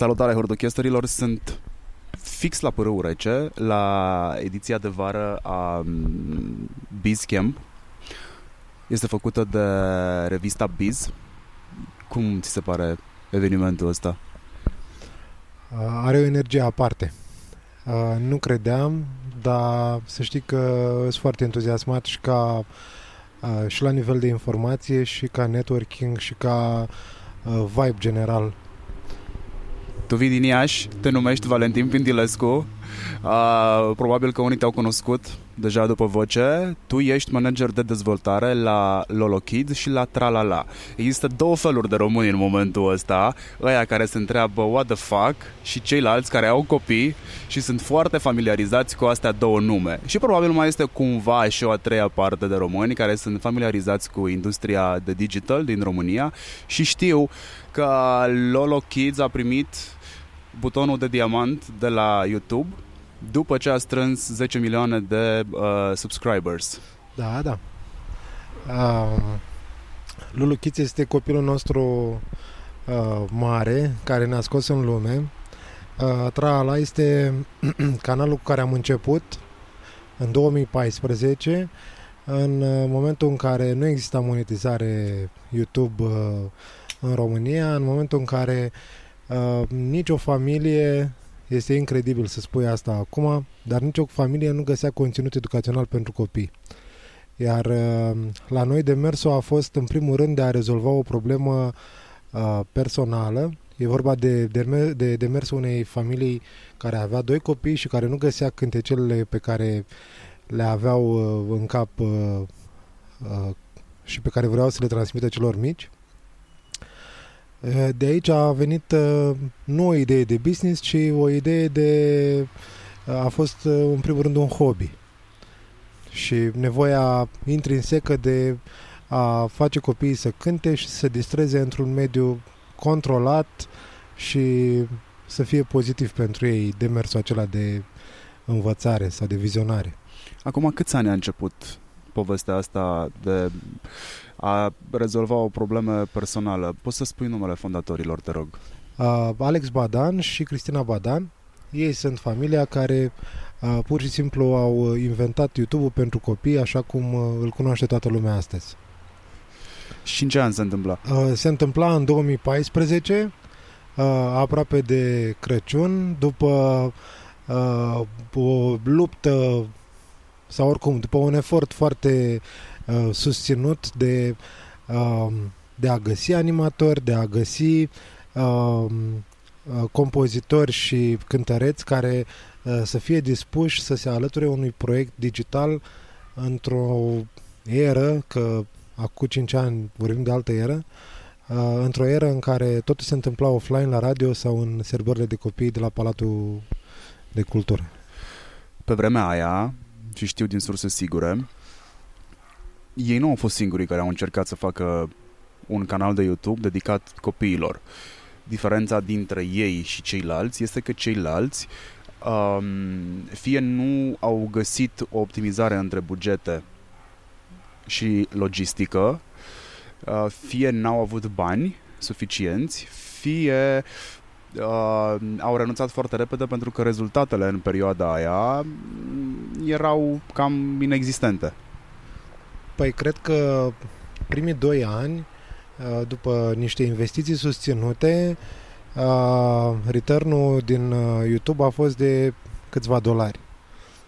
Salutare hordochesterilor, sunt fix la Părâu Rece, la ediția de vară a mm, Biz Camp. Este făcută de revista Biz. Cum ți se pare evenimentul ăsta? Are o energie aparte. Nu credeam, dar să știi că sunt foarte entuziasmat și ca și la nivel de informație și ca networking și ca vibe general tu vii din Iași, te numești Valentin Pindilescu, uh, probabil că unii te-au cunoscut deja după voce. Tu ești manager de dezvoltare la Lolo Kids și la Tralala. Există două feluri de români în momentul ăsta, ăia care se întreabă what the fuck și ceilalți care au copii și sunt foarte familiarizați cu astea două nume. Și probabil mai este cumva și o a treia parte de români care sunt familiarizați cu industria de digital din România și știu că Lolo Kids a primit butonul de diamant de la YouTube după ce a strâns 10 milioane de uh, subscribers. Da, da. Uh, Lulu Kids este copilul nostru uh, mare care ne-a scos în lume. Uh, Trala este canalul cu care am început în 2014 în uh, momentul în care nu exista monetizare YouTube uh, în România, în momentul în care uh, nicio familie, este incredibil să spui asta acum, dar nicio familie nu găsea conținut educațional pentru copii. Iar uh, la noi demersul a fost în primul rând de a rezolva o problemă uh, personală. E vorba de, de, de demersul unei familii care avea doi copii și care nu găsea cântecelele pe care le aveau uh, în cap uh, uh, și pe care vreau să le transmită celor mici. Eh, de aici a venit eh, nu o idee de business, ci o idee de... Eh, a fost în primul rând un hobby. Și nevoia intrinsecă de a face copiii să cânte și să se distreze într-un mediu controlat și să fie pozitiv pentru ei demersul acela de învățare sau de vizionare. Acum câți ani a început povestea asta de a rezolva o problemă personală. Poți să spui numele fondatorilor, te rog? Uh, Alex Badan și Cristina Badan. Ei sunt familia care uh, pur și simplu au inventat YouTube-ul pentru copii, așa cum uh, îl cunoaște toată lumea astăzi. Și în ce an se întâmpla? Uh, se întâmpla în 2014, uh, aproape de Crăciun, după uh, o luptă sau oricum, după un efort foarte uh, susținut de, uh, de a găsi animatori, de a găsi uh, uh, compozitori și cântăreți care uh, să fie dispuși să se alăture unui proiect digital într-o eră, că acum 5 ani vorbim de altă eră, uh, într-o eră în care totul se întâmpla offline la radio sau în serbările de copii de la Palatul de Cultură. Pe vremea aia, și știu din surse sigure, ei nu au fost singurii care au încercat să facă un canal de YouTube dedicat copiilor. Diferența dintre ei și ceilalți este că ceilalți um, fie nu au găsit o optimizare între bugete și logistică, uh, fie n-au avut bani suficienți, fie uh, au renunțat foarte repede pentru că rezultatele în perioada aia erau cam inexistente. Păi cred că primii doi ani, uh, după niște investiții susținute, uh, return din uh, YouTube a fost de câțiva dolari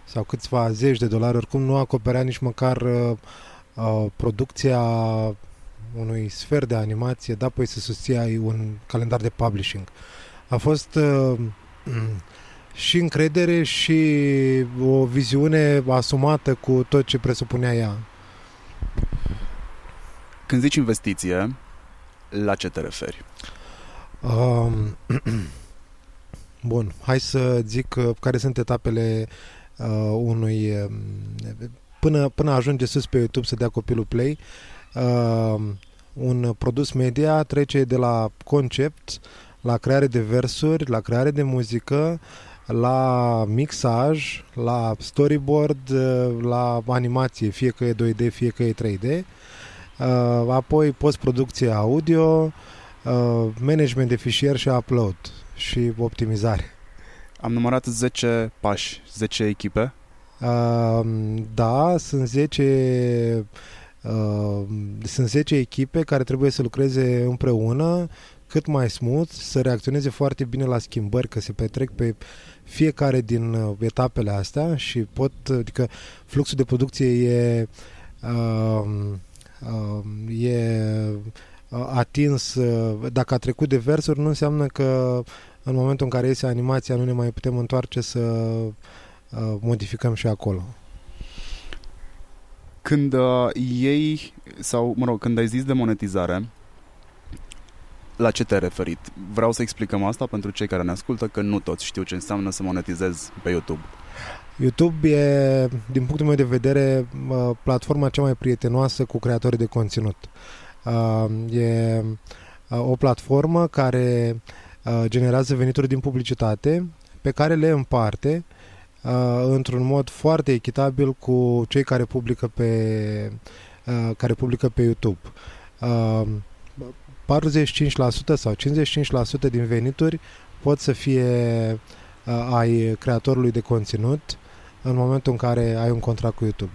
sau câțiva zeci de dolari, oricum nu acoperea nici măcar producția unui sfert de animație, da, păi să susții un calendar de publishing. A fost uh, și încredere și o viziune asumată cu tot ce presupunea ea. Când zici investiție, la ce te referi? Um, bun, hai să zic uh, care sunt etapele uh, unui... Uh, până, până ajunge sus pe YouTube să dea copilul play, uh, un produs media trece de la concept la creare de versuri, la creare de muzică, la mixaj, la storyboard, la animație, fie că e 2D, fie că e 3D, uh, apoi postproducție audio, uh, management de fișier și upload. și optimizare. Am numărat 10 pași, 10 echipe. Uh, da, sunt 10 uh, sunt 10 echipe care trebuie să lucreze împreună cât mai smooth, să reacționeze foarte bine la schimbări, că se petrec pe fiecare din uh, etapele astea și pot, adică fluxul de producție e uh, uh, e uh, atins, uh, dacă a trecut de versuri, nu înseamnă că în momentul în care iese animația nu ne mai putem întoarce să uh, modificăm și acolo. Când uh, ei, sau mă rog, când ai zis de monetizare, la ce te-ai referit? Vreau să explicăm asta pentru cei care ne ascultă, că nu toți știu ce înseamnă să monetizezi pe YouTube. YouTube e, din punctul meu de vedere, platforma cea mai prietenoasă cu creatorii de conținut. E o platformă care generează venituri din publicitate pe care le împarte într-un mod foarte echitabil cu cei care publică pe, care publică pe YouTube. 45% sau 55% din venituri pot să fie uh, ai creatorului de conținut în momentul în care ai un contract cu YouTube.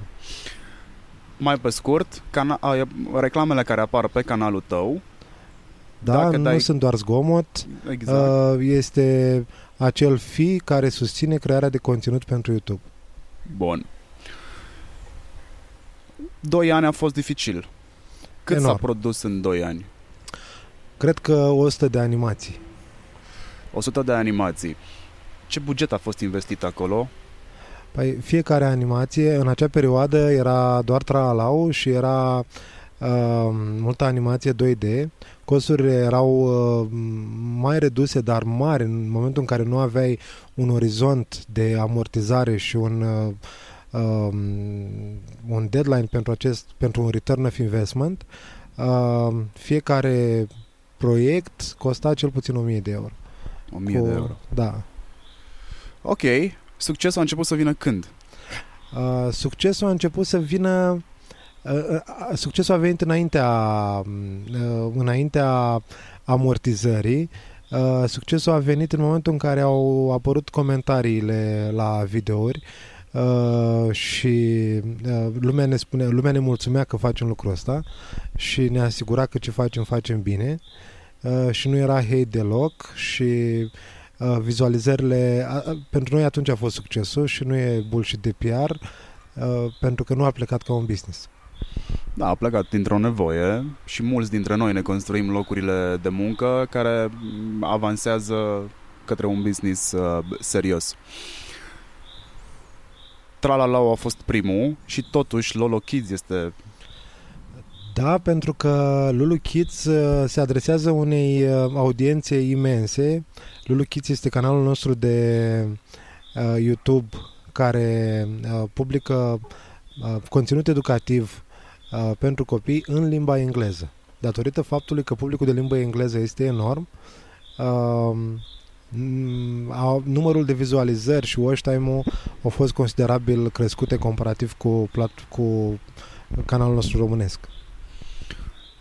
Mai pe scurt, cana- reclamele care apar pe canalul tău da, dacă nu dai... sunt doar zgomot, exact. uh, este acel fi care susține crearea de conținut pentru YouTube. Bun. Doi ani a fost dificil. Cât Enorm. s-a produs în doi ani? Cred că 100 de animații. 100 de animații. Ce buget a fost investit acolo? Păi fiecare animație în acea perioadă era doar traalau și era uh, multă animație 2D. Costurile erau uh, mai reduse, dar mari în momentul în care nu aveai un orizont de amortizare și un uh, um, un deadline pentru acest pentru un return of investment. Uh, fiecare proiect costa cel puțin 1000 de euro. 1000 Cu, de euro. Da. Ok. Succesul a început să vină când? Uh, succesul a început să vină uh, uh, succesul a venit înaintea uh, înaintea amortizării uh, succesul a venit în momentul în care au apărut comentariile la videouri uh, și uh, lumea ne spune, lumea ne mulțumea că facem lucrul ăsta și ne asigura că ce facem, facem bine uh, și nu era hate deloc și uh, vizualizările, uh, pentru noi atunci a fost succesul și nu e bullshit de PR uh, pentru că nu a plecat ca un business. Da, a plecat dintr-o nevoie și mulți dintre noi ne construim locurile de muncă care avansează către un business uh, serios. Tralalau a fost primul și totuși Lolo Kids este da, pentru că Lulu Kids uh, se adresează unei uh, audiențe imense. Lulu Kids este canalul nostru de uh, YouTube care uh, publică uh, conținut educativ uh, pentru copii în limba engleză. Datorită faptului că publicul de limba engleză este enorm, uh, numărul de vizualizări și watch time-ul au fost considerabil crescute comparativ cu, plat- cu canalul nostru românesc.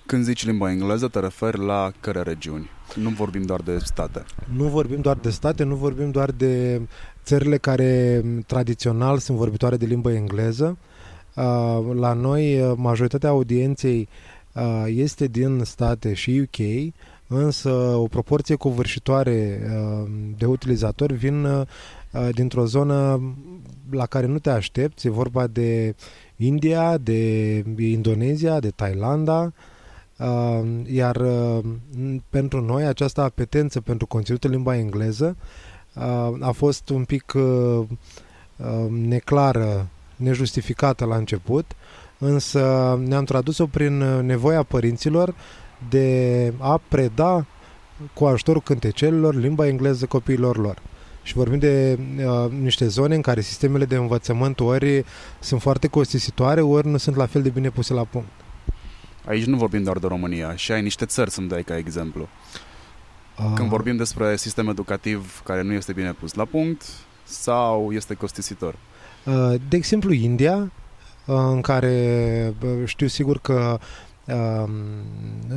Când zici limba engleză, te referi la care regiuni? Nu vorbim doar de state. Nu vorbim doar de state, nu vorbim doar de țările care tradițional sunt vorbitoare de limba engleză. La noi, majoritatea audienței este din state și UK, însă o proporție covârșitoare de utilizatori vin dintr-o zonă la care nu te aștepți. E vorba de India, de Indonezia, de Thailanda, Uh, iar uh, pentru noi această apetență pentru conținutul în limba engleză uh, a fost un pic uh, uh, neclară, nejustificată la început, însă ne-am tradus-o prin nevoia părinților de a preda cu ajutorul cântecelilor limba engleză copiilor lor. Și vorbim de uh, niște zone în care sistemele de învățământ ori sunt foarte costisitoare, ori nu sunt la fel de bine puse la punct. Aici nu vorbim doar de România și ai niște țări să-mi dai ca exemplu. Uh. Când vorbim despre sistem educativ care nu este bine pus la punct sau este costisitor? Uh, de exemplu, India, uh, în care știu sigur că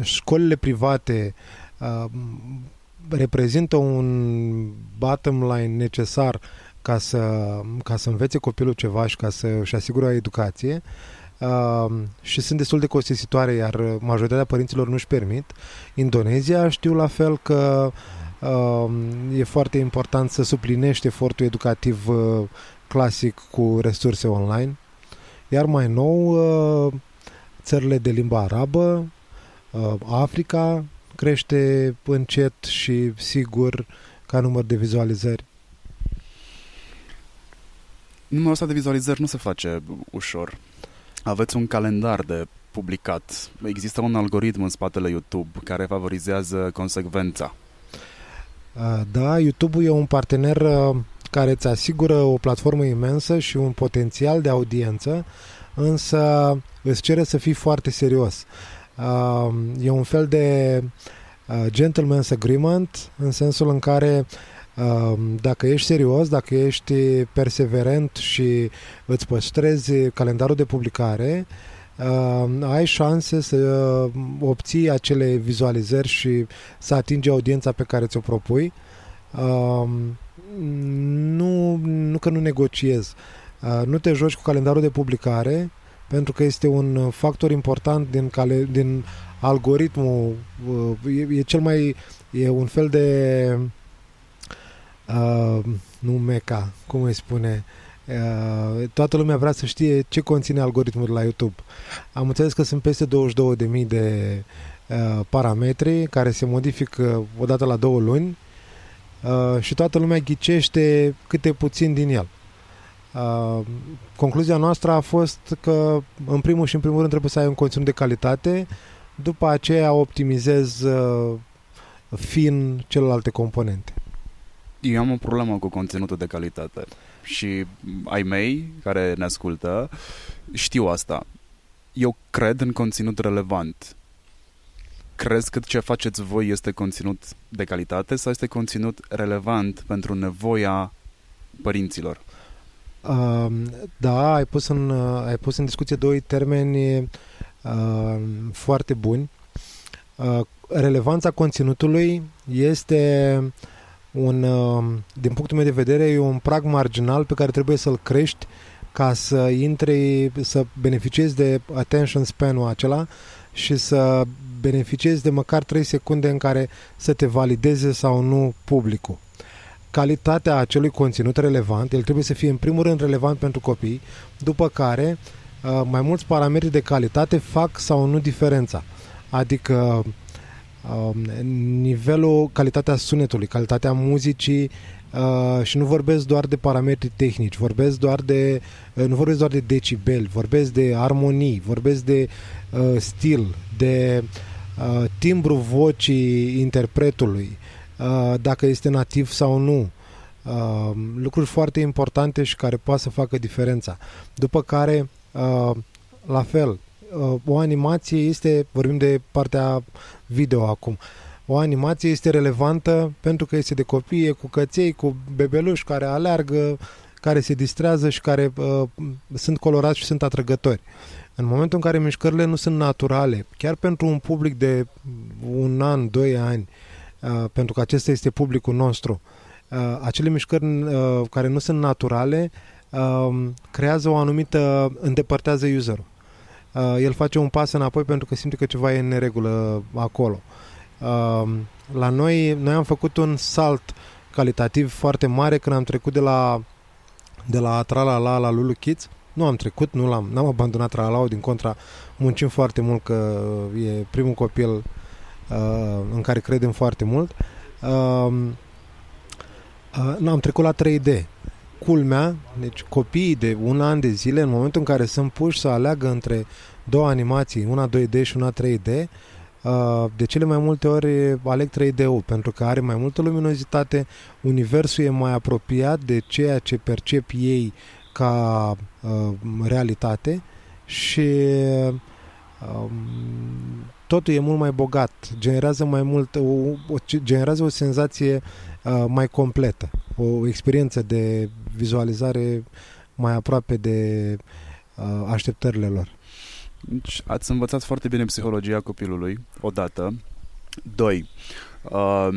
școlile private reprezintă un bottom line necesar ca să, ca să învețe copilul ceva și ca să își asigure o educație uh, și sunt destul de costisitoare, iar majoritatea părinților nu-și permit. Indonezia știu la fel că uh, e foarte important să suplinești efortul educativ uh, clasic cu resurse online. Iar mai nou, uh, țările de limba arabă, uh, Africa crește încet și sigur ca număr de vizualizări. Numărul ăsta de vizualizări nu se face ușor. Aveți un calendar de publicat. Există un algoritm în spatele YouTube care favorizează consecvența. Da, YouTube e un partener care îți asigură o platformă imensă și un potențial de audiență, însă îți cere să fii foarte serios. E un fel de gentleman's agreement în sensul în care dacă ești serios, dacă ești perseverent și îți păstrezi calendarul de publicare, ai șanse să obții acele vizualizări și să atingi audiența pe care ți-o propui. Nu, nu că nu negociezi. Nu te joci cu calendarul de publicare pentru că este un factor important din, cale, din algoritmul. E, e cel mai... e un fel de uh, nu meca, cum îi spune, uh, toată lumea vrea să știe ce conține algoritmul la YouTube. Am înțeles că sunt peste 22.000 de uh, parametri care se modifică odată la două luni uh, și toată lumea ghicește câte puțin din el. Uh, concluzia noastră a fost că în primul și în primul rând trebuie să ai un conținut de calitate, după aceea optimizez uh, fin celelalte componente eu am o problemă cu conținutul de calitate și ai mei care ne ascultă știu asta. Eu cred în conținut relevant. Crezi că ce faceți voi este conținut de calitate sau este conținut relevant pentru nevoia părinților? Uh, da, ai pus, în, uh, ai pus în discuție doi termeni uh, foarte buni. Uh, relevanța conținutului este uh, un, uh, din punctul meu de vedere, e un prag marginal pe care trebuie să-l crești ca să intri, să beneficiezi de attention span-ul acela și să beneficiezi de măcar 3 secunde în care să te valideze sau nu publicul. Calitatea acelui conținut relevant, el trebuie să fie în primul rând relevant pentru copii, după care uh, mai mulți parametri de calitate fac sau nu diferența. Adică Um, nivelul, calitatea sunetului, calitatea muzicii uh, și nu vorbesc doar de parametri tehnici, vorbesc doar de, uh, nu vorbesc doar de decibeli, vorbesc de armonii, vorbesc de uh, stil, de uh, timbru vocii interpretului, uh, dacă este nativ sau nu. Uh, lucruri foarte importante și care poate să facă diferența. După care, uh, la fel, Uh, o animație este, vorbim de partea video acum, o animație este relevantă pentru că este de copii, cu căței, cu bebeluși care aleargă, care se distrează și care uh, sunt colorați și sunt atrăgători. În momentul în care mișcările nu sunt naturale, chiar pentru un public de un an, doi ani, uh, pentru că acesta este publicul nostru, uh, acele mișcări uh, care nu sunt naturale uh, creează o anumită, îndepărtează userul uh, el face un pas înapoi pentru că simte că ceva e în neregulă acolo. Uh, la noi, noi am făcut un salt calitativ foarte mare când am trecut de la de la Tralala la Lulu Kids. Nu am trecut, nu l-am, n-am abandonat Tralala, din contra muncim foarte mult că e primul copil uh, în care credem foarte mult. Uh, uh, am trecut la 3D culmea, deci copiii de un an de zile, în momentul în care sunt puși să aleagă între două animații, una 2D și una 3D, uh, de cele mai multe ori aleg 3D-ul, pentru că are mai multă luminozitate, universul e mai apropiat de ceea ce percep ei ca uh, realitate și um, totul e mult mai bogat, generează mai mult, o, o, generează o senzație uh, mai completă, o experiență de vizualizare mai aproape de uh, așteptările lor. Deci ați învățat foarte bine psihologia copilului, odată. Doi, uh,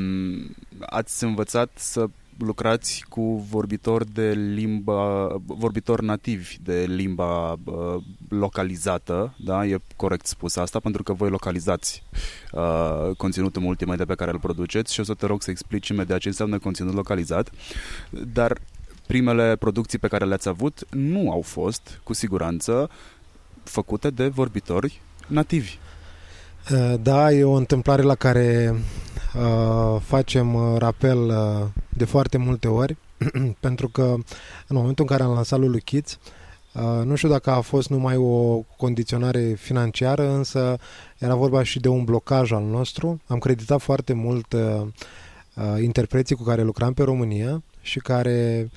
ați învățat să lucrați cu vorbitori de limba, vorbitori nativi de limba uh, localizată, da? E corect spus asta, pentru că voi localizați uh, conținutul multimedia pe care îl produceți și o să te rog să explici imediat ce înseamnă conținut localizat, dar primele producții pe care le-ați avut nu au fost, cu siguranță, făcute de vorbitori nativi. Uh, da, e o întâmplare la care uh, facem uh, rapel uh, de foarte multe ori, pentru că în momentul în care am lansat Lulu Kids, uh, nu știu dacă a fost numai o condiționare financiară, însă era vorba și de un blocaj al nostru. Am creditat foarte mult uh, uh, interpreții cu care lucram pe România și care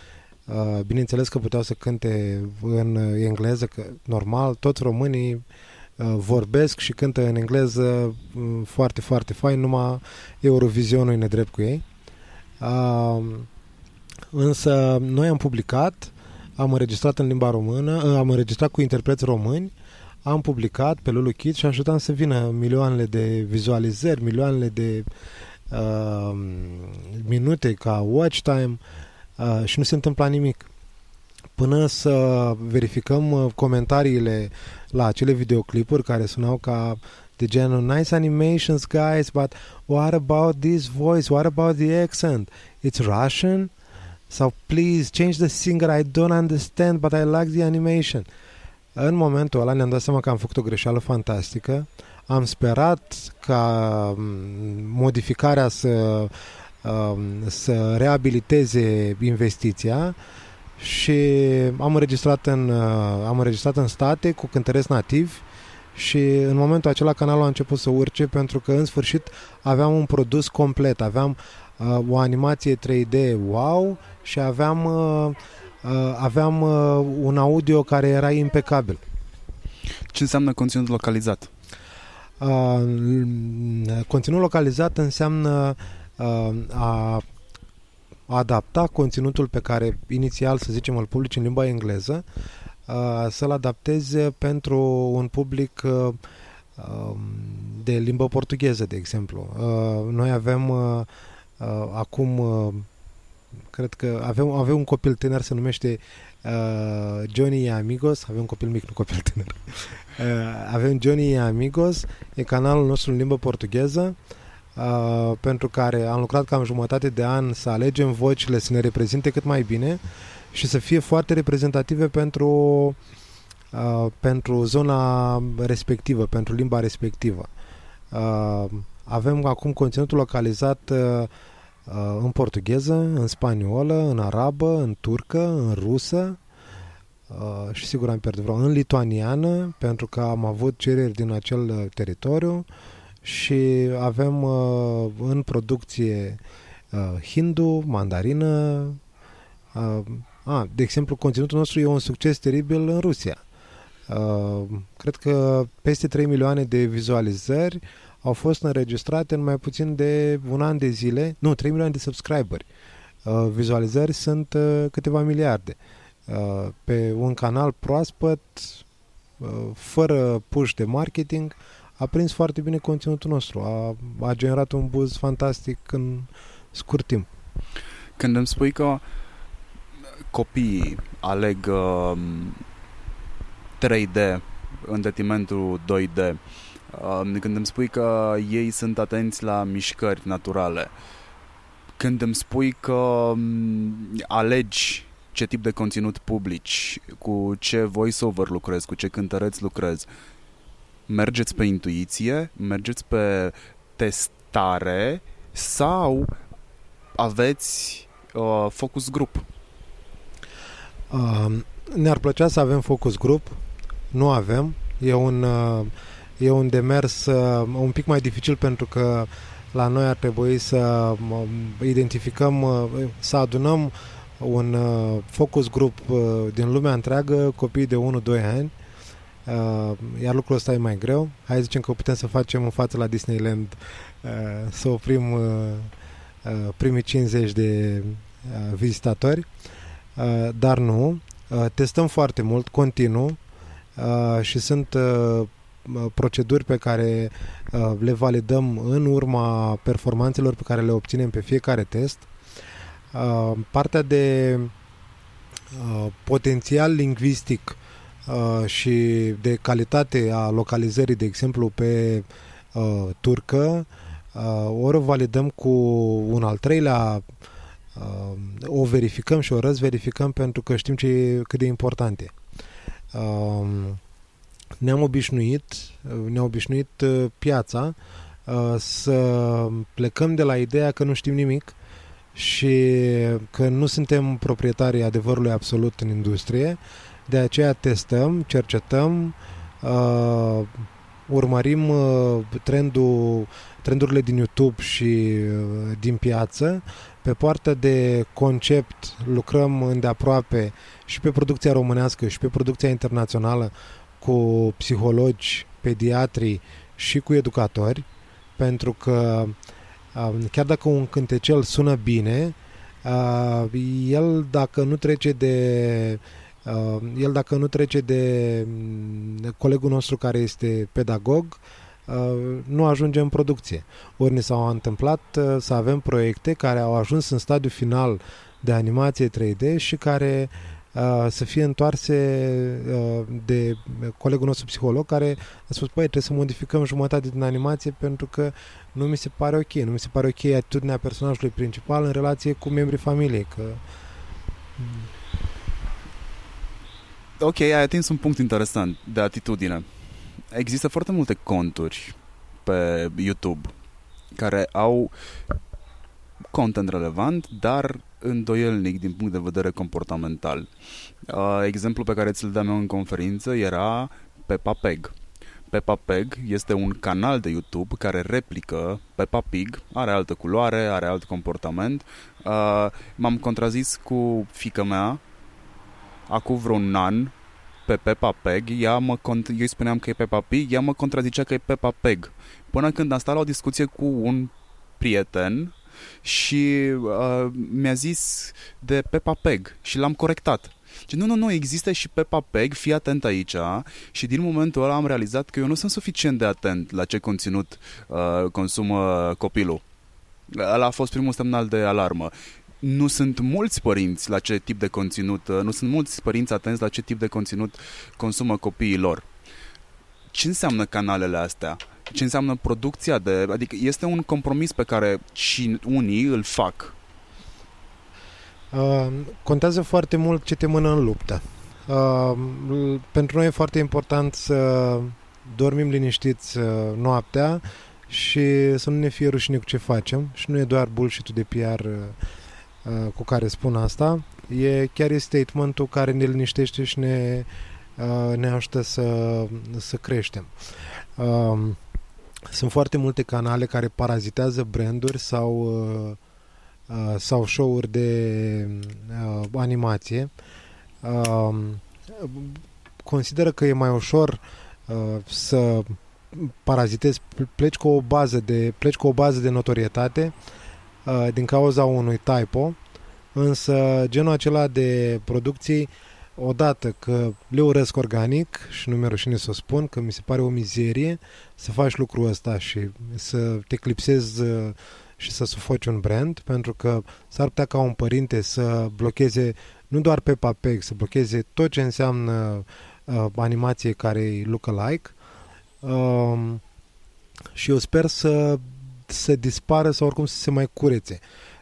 uh, bineînțeles că puteau să cânte în engleză, că normal, toți românii Uh, vorbesc și cântă în engleză mm, foarte, foarte fain, numai Eurovizionul e nedrept cu ei. Uh, însă noi am publicat, am înregistrat în limba română, uh, am înregistrat cu interpreți români, am publicat pe Lulu Kids și ajutam să vină milioanele de vizualizări, milioanele de uh, minute ca watch time uh, și nu se întâmpla nimic. Până să verificăm comentariile la acele videoclipuri care sunau ca de genul nice animations guys, but what about this voice? What about the accent? It's Russian? Sau please change the singer, I don't understand, but I like the animation. În momentul ăla ne-am dat seama că am făcut o greșeală fantastică. Am sperat ca mm, modificarea să, um, să reabiliteze investiția și am înregistrat în, uh, am înregistrat în state cu cântăreți nativi și în momentul acela canalul a început să urce pentru că în sfârșit aveam un produs complet, aveam uh, o animație 3D wow și aveam, uh, uh, aveam uh, un audio care era impecabil. Ce înseamnă conținut localizat? Uh, conținut localizat înseamnă uh, a adapta conținutul pe care inițial, să zicem, îl publici în limba engleză, uh, să-l adapteze pentru un public uh, um, de limbă portugheză, de exemplu. Uh, noi avem acum, cred că avem, avem un copil tânăr, se numește Johnny Amigos, avem un copil mic, nu copil tânăr. avem Johnny Amigos, e canalul nostru în limbă portugheză, uh, pentru care am lucrat cam jumătate de an să alegem vocile să ne reprezinte cât mai bine și să fie foarte reprezentative pentru, uh, pentru zona respectivă, pentru limba respectivă. Uh, avem acum conținutul localizat uh, în portugheză, în spaniolă, în arabă, în turcă, în rusă, Uh, și sigur am pierdut vreo în lituaniană pentru că am avut cereri din acel teritoriu și avem uh, în producție uh, hindu, mandarină. Uh, a, de exemplu, conținutul nostru e un succes teribil în Rusia. Uh, cred că peste 3 milioane de vizualizări au fost înregistrate în mai puțin de un an de zile. Nu, 3 milioane de subscriberi. Uh, vizualizări sunt uh, câteva miliarde. Uh, pe un canal proaspăt, uh, fără push de marketing, a prins foarte bine conținutul nostru, a, a generat un buzz fantastic în scurt timp. Când îmi spui că copiii aleg uh, 3D în detrimentul 2D, uh, când îmi spui că ei sunt atenți la mișcări naturale, când îmi spui că um, alegi ce tip de conținut publici, cu ce voice-over lucrezi, cu ce cântăreți lucrezi, mergeți pe intuiție, mergeți pe testare sau aveți uh, focus group? Uh, ne-ar plăcea să avem focus group, nu avem. E un, uh, e un demers uh, un pic mai dificil pentru că la noi ar trebui să uh, identificăm, uh, să adunăm un uh, focus group uh, din lumea întreagă, copii de 1-2 ani, Uh, iar lucrul ăsta e mai greu. Hai zicem că putem să facem în față la Disneyland uh, să oprim uh, uh, primii 50 de uh, vizitatori, uh, dar nu. Uh, testăm foarte mult, continuu uh, și sunt uh, proceduri pe care uh, le validăm în urma performanțelor pe care le obținem pe fiecare test. Uh, partea de uh, potențial lingvistic uh, și de calitate a localizării, de exemplu, pe uh, turcă, uh, ori o validăm cu un al treilea uh, o verificăm și o răzverificăm pentru că știm ce, cât de important e. Uh, ne-am obișnuit, ne-a obișnuit uh, piața uh, să plecăm de la ideea că nu știm nimic și că nu suntem proprietarii adevărului absolut în industrie, de aceea testăm, cercetăm, uh, urmărim trendul, trendurile din YouTube și din piață. Pe partea de concept lucrăm îndeaproape și pe producția românească și pe producția internațională cu psihologi, pediatri și cu educatori, pentru că chiar dacă un cântecel sună bine, el dacă nu trece de el dacă nu trece de mm, colegul nostru care este pedagog, nu ajunge în producție. Ori ne s-au întâmplat să avem proiecte care au ajuns în stadiu final de animație 3D și care uh, Uh, să fie întoarse uh, de colegul nostru psiholog care a spus, păi, trebuie să modificăm jumătate din animație pentru că nu mi se pare ok, nu mi se pare ok atitudinea personajului principal în relație cu membrii familiei, că... Ok, ai atins un punct interesant de atitudine. Există foarte multe conturi pe YouTube care au content relevant, dar îndoielnic din punct de vedere comportamental. Uh, exemplul pe care ți-l dăm eu în conferință era Peppa Pig. Peppa Pig este un canal de YouTube care replică Peppa Pig, are altă culoare, are alt comportament. Uh, m-am contrazis cu fica mea acum vreun an pe Peppa Pig, ea mă cont- eu îi spuneam că e Peppa Pig, ea mă contrazicea că e Peppa Pig. Până când am stat la o discuție cu un prieten și uh, mi-a zis de Peppa Peg și l-am corectat. Și nu, nu, nu, există și Peppa Peg, fii atent aici și din momentul ăla am realizat că eu nu sunt suficient de atent la ce conținut uh, consumă copilul. Ăla a fost primul semnal de alarmă. Nu sunt mulți părinți la ce tip de conținut, uh, nu sunt mulți părinți atenți la ce tip de conținut consumă copiii lor. Ce înseamnă canalele astea? ce înseamnă producția de... Adică este un compromis pe care și unii îl fac. Uh, contează foarte mult ce te mână în luptă. Uh, pentru noi e foarte important să dormim liniștiți uh, noaptea și să nu ne fie rușine cu ce facem și nu e doar bullshit de PR uh, uh, cu care spun asta, e chiar e statementul care ne liniștește și ne, uh, ne ajută să, să creștem. Uh, sunt foarte multe canale care parazitează branduri sau, uh, uh, sau show-uri de uh, animație. Uh, consideră că e mai ușor uh, să parazitezi, pleci cu o bază de, pleci cu o bază de notorietate uh, din cauza unui typo, însă genul acela de producții uh, odată că le urăsc organic și nu mi-e rușine să o spun, că mi se pare o mizerie să faci lucrul ăsta și să te clipsezi uh, și să sufoci un brand, pentru că s-ar putea ca un părinte să blocheze nu doar pe papeg, să blocheze tot ce înseamnă uh, animație care e look-alike. Uh, și eu sper să, să dispară sau oricum să se mai curețe.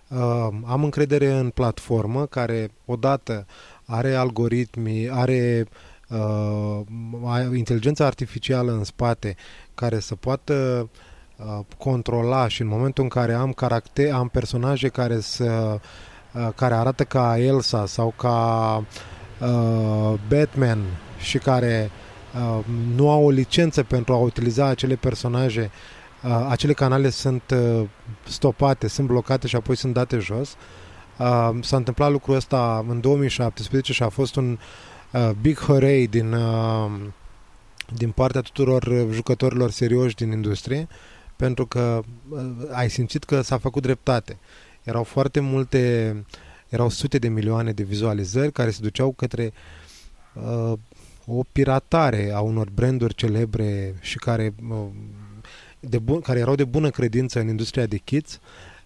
Uh, am încredere în platformă care odată uh, are algoritmi, are uh, inteligența artificială în spate care să poată uh, controla și în momentul în care am caracter, am personaje care să uh, care arată ca Elsa sau ca uh, Batman și care uh, nu au o licență pentru a utiliza acele personaje, uh, acele canale sunt uh, stopate, sunt blocate și apoi sunt date jos. Uh, Uh, s-a întâmplat lucrul ăsta în 2017 și a fost un uh, big hooray din, uh, din partea tuturor jucătorilor serioși din industrie pentru că uh, ai simțit că s-a făcut dreptate. Erau foarte multe, erau sute de milioane de vizualizări care se duceau către uh, o piratare a unor branduri celebre și care uh, de bun, care erau de bună credință în industria de kids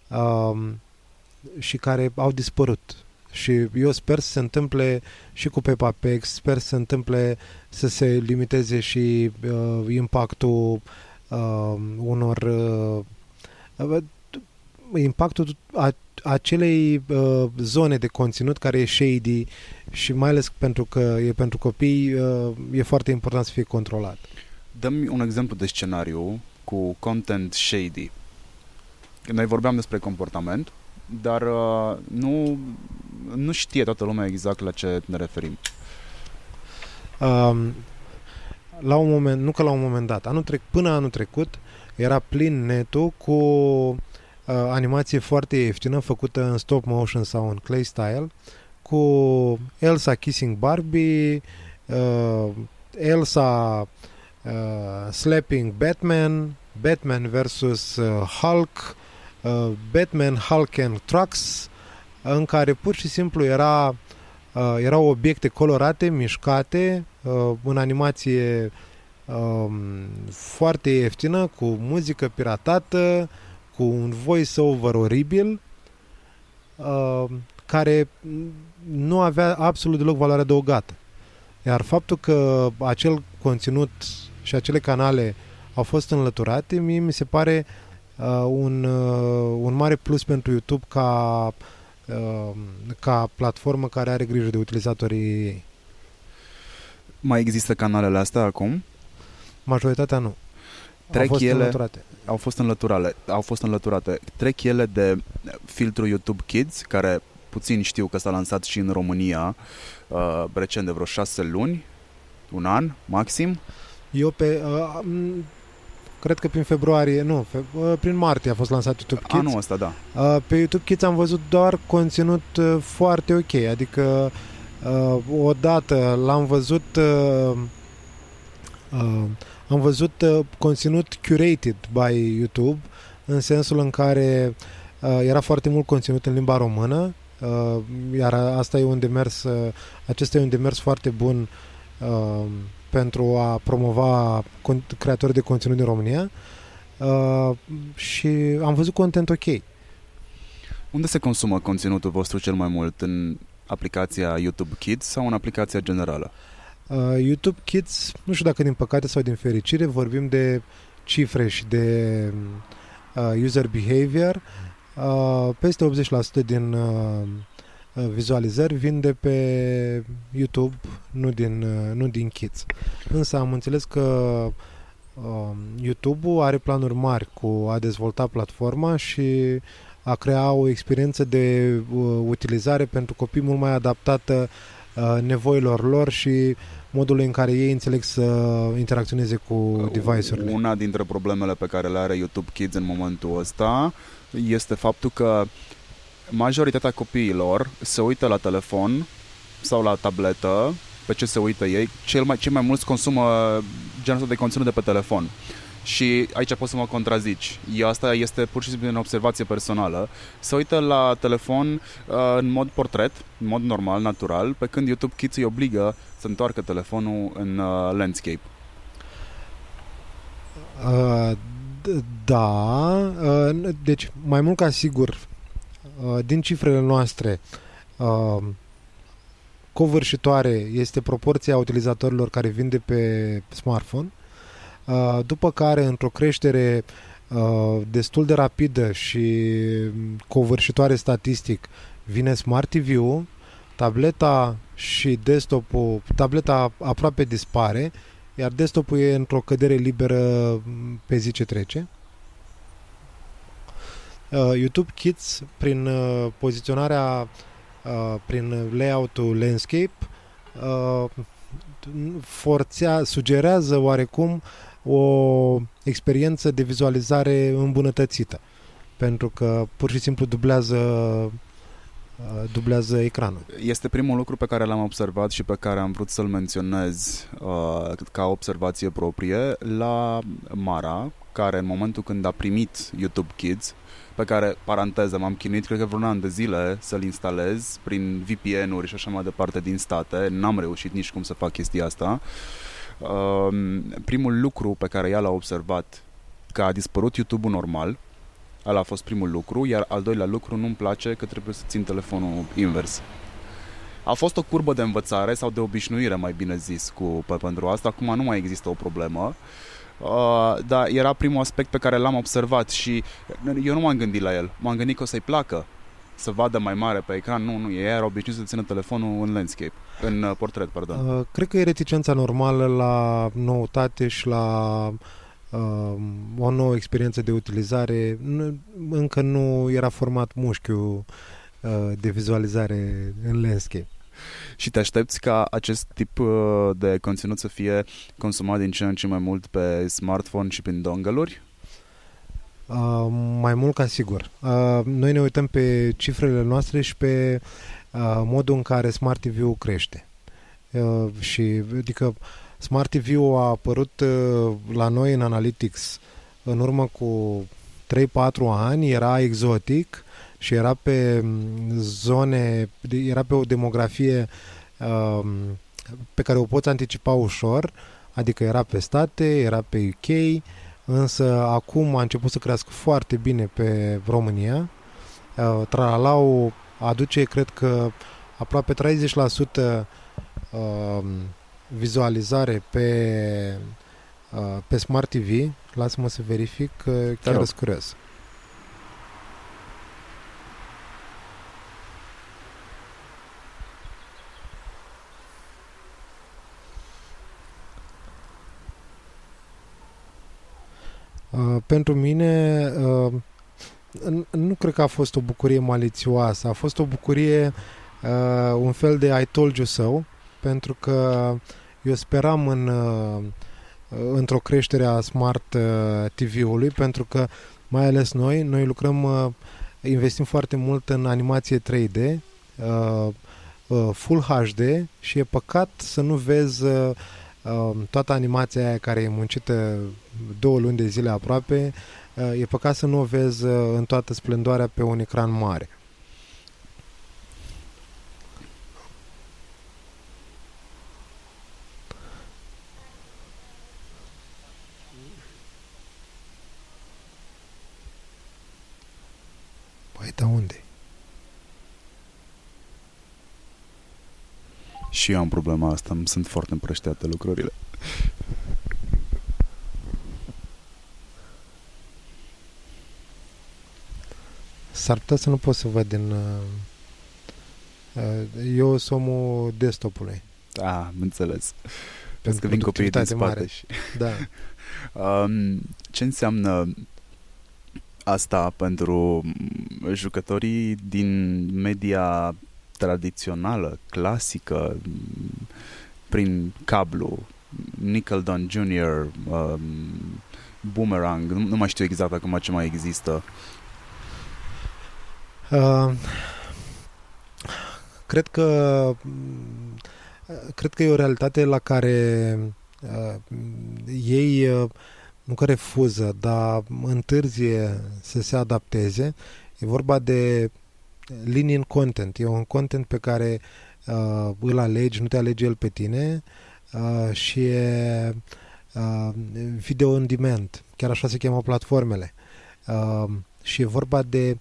um, și care au dispărut. Și eu sper să se întâmple și cu Peppa Pig, sper să se întâmple să se limiteze și uh, impactul uh, unor uh, impactul a, acelei uh, zone de conținut care e shady și mai ales pentru că e pentru copii, uh, e foarte important să fie controlat. Dăm un exemplu de scenariu cu content shady. Noi vorbeam despre comportament, dar uh, nu, nu știe toată lumea exact la ce ne referim. Um, la un moment, nu că la un moment dat, anul trec, până anul trecut era plin netul cu uh, animație foarte ieftină făcută în stop motion sau în clay style cu Elsa kissing Barbie, uh, Elsa uh, slapping Batman, Batman versus uh, Hulk, uh, Batman, Hulk and Trucks, în care pur și simplu era, uh, erau obiecte colorate, mișcate, uh, în animație uh, foarte ieftină, cu muzică piratată, cu un voice-over oribil, uh, care nu avea absolut deloc valoare adăugată. Iar faptul că acel conținut și acele canale au fost înlăturate, mie mi se pare uh, un, uh, un mare plus pentru YouTube ca, uh, ca platformă care are grijă de utilizatorii ei. Mai există canalele astea acum? Majoritatea nu. Trec au fost ele, înlăturate. Au fost înlăturate. Au fost înlăturate. Trec ele de filtrul YouTube Kids, care puțin știu că s-a lansat și în România uh, recent de vreo șase luni, un an maxim. Eu pe... Uh, m- cred că prin februarie, nu, fe, uh, prin martie a fost lansat YouTube Kids. Anul ăsta, da. Uh, pe YouTube Kids am văzut doar conținut uh, foarte ok, adică uh, odată l-am văzut uh, uh, am văzut uh, conținut curated by YouTube în sensul în care uh, era foarte mult conținut în limba română uh, iar asta e un demers uh, acesta e un demers foarte bun uh, pentru a promova con- creatorii de conținut din România uh, și am văzut content ok. Unde se consumă conținutul vostru cel mai mult? În aplicația YouTube Kids sau în aplicația generală? Uh, YouTube Kids, nu știu dacă din păcate sau din fericire, vorbim de cifre și de uh, user behavior. Uh, peste 80% din uh, uh, vizualizări vin de pe YouTube, nu din, uh, nu din Kids. Însă am înțeles că uh, YouTube-ul are planuri mari cu a dezvolta platforma și a crea o experiență de uh, utilizare pentru copii mult mai adaptată uh, nevoilor lor și modul în care ei înțeleg să interacționeze cu device-urile. Una dintre problemele pe care le are YouTube Kids în momentul ăsta este faptul că majoritatea copiilor se uită la telefon sau la tabletă, pe ce se uită ei, cel mai, cei mai mulți consumă genul ăsta de conținut de pe telefon. Și aici poți să mă contrazici. Eu asta este pur și simplu în observație personală. Se uită la telefon uh, în mod portret, în mod normal, natural, pe când YouTube Kids îi obligă să întoarcă telefonul în uh, landscape. Uh, d- da, uh, deci mai mult ca sigur, uh, din cifrele noastre, uh, covârșitoare este proporția utilizatorilor care vin de pe smartphone, uh, după care, într-o creștere uh, destul de rapidă și covârșitoare statistic, vine Smart TV-ul, tableta și desktop-ul, tableta aproape dispare, iar desktop-ul e într-o cădere liberă pe zi ce trece. Uh, YouTube Kids, prin uh, poziționarea, uh, prin layout-ul landscape, uh, forțea, sugerează oarecum o experiență de vizualizare îmbunătățită. Pentru că pur și simplu dublează uh, dublează ecranul. Este primul lucru pe care l-am observat și pe care am vrut să-l menționez uh, ca observație proprie la Mara, care în momentul când a primit YouTube Kids, pe care, paranteză, m-am chinuit, cred că vreun an de zile să-l instalez prin VPN-uri și așa mai departe din state. N-am reușit nici cum să fac chestia asta. Uh, primul lucru pe care ea l-a observat că a dispărut YouTube-ul normal, Ăla a fost primul lucru, iar al doilea lucru nu-mi place că trebuie să țin telefonul invers. A fost o curbă de învățare sau de obișnuire, mai bine zis, cu, pe, pentru asta. Acum nu mai există o problemă. Uh, dar era primul aspect pe care l-am observat și eu nu m-am gândit la el. M-am gândit că o să-i placă să vadă mai mare pe ecran. Nu, nu, ei era obișnuit să țină telefonul în landscape, în uh, portret, pardon. Uh, cred că e reticența normală la noutate și la uh, o nouă experiență de utilizare. Nu, încă nu era format mușchiul uh, de vizualizare în landscape. Și te aștepți ca acest tip uh, de conținut să fie consumat din ce în ce mai mult pe smartphone și prin dongle-uri? Uh, mai mult ca sigur. Uh, noi ne uităm pe cifrele noastre și pe uh, modul în care Smart TV-ul crește. Uh, și adică Smart TV-ul a apărut uh, la noi în Analytics în urmă cu 3-4 ani, era exotic și era pe mm, zone, era pe o demografie um, pe care o poți anticipa ușor, adică era pe state, era pe UK, însă acum a început să crească foarte bine pe România. Uh, Tralalau aduce, cred că, aproape 30% uh, vizualizare pe, uh, pe Smart TV. Lasă-mă să verific, că chiar sunt curios. Uh, pentru mine uh, nu cred că a fost o bucurie malițioasă, a fost o bucurie, uh, un fel de I told you so, pentru că eu speram în, uh, într-o creștere a Smart uh, TV-ului, pentru că mai ales noi, noi lucrăm, uh, investim foarte mult în animație 3D, uh, uh, Full HD și e păcat să nu vezi uh, Um, toată animația aia care e muncită două luni de zile aproape, uh, e păcat să nu o vezi uh, în toată splendoarea pe un ecran mare. Păi, da unde? Și eu am problema asta, îmi sunt foarte împrășteate lucrurile. S-ar putea să nu pot să văd din... Uh, uh, eu sunt omul desktopului. Da, am înțeles. Pentru că vin copiii din spate mare. și... Da. um, ce înseamnă asta pentru jucătorii din media tradițională, clasică, prin cablu, Nickeldon Jr., um, Boomerang, nu, nu mai știu exact acum ce mai există. Uh, cred că cred că e o realitate la care uh, ei uh, nu că refuză, dar întârzie să se adapteze. E vorba de linii în content. E un content pe care uh, îl alegi, nu te alege el pe tine uh, și e uh, video on demand. Chiar așa se cheamă platformele. Uh, și e vorba de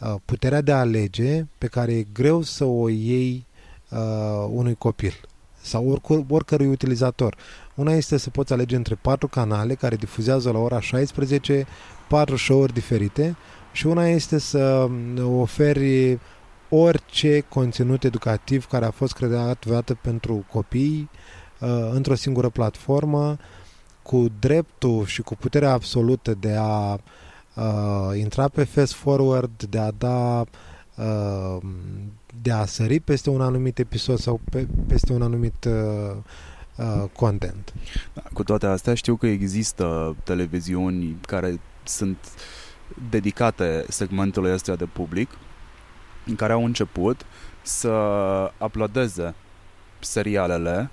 uh, puterea de a alege pe care e greu să o iei uh, unui copil sau oricur, oricărui utilizator. Una este să poți alege între patru canale care difuzează la ora 16 patru show-uri diferite și una este să oferi orice conținut educativ care a fost creat vreodată pentru copii uh, într-o singură platformă cu dreptul și cu puterea absolută de a uh, intra pe fast forward, de a da uh, de a sări peste un anumit episod sau pe, peste un anumit uh, uh, content. Da, cu toate astea știu că există televiziuni care sunt uh, dedicate segmentului ăsta de public, în care au început să uploadeze serialele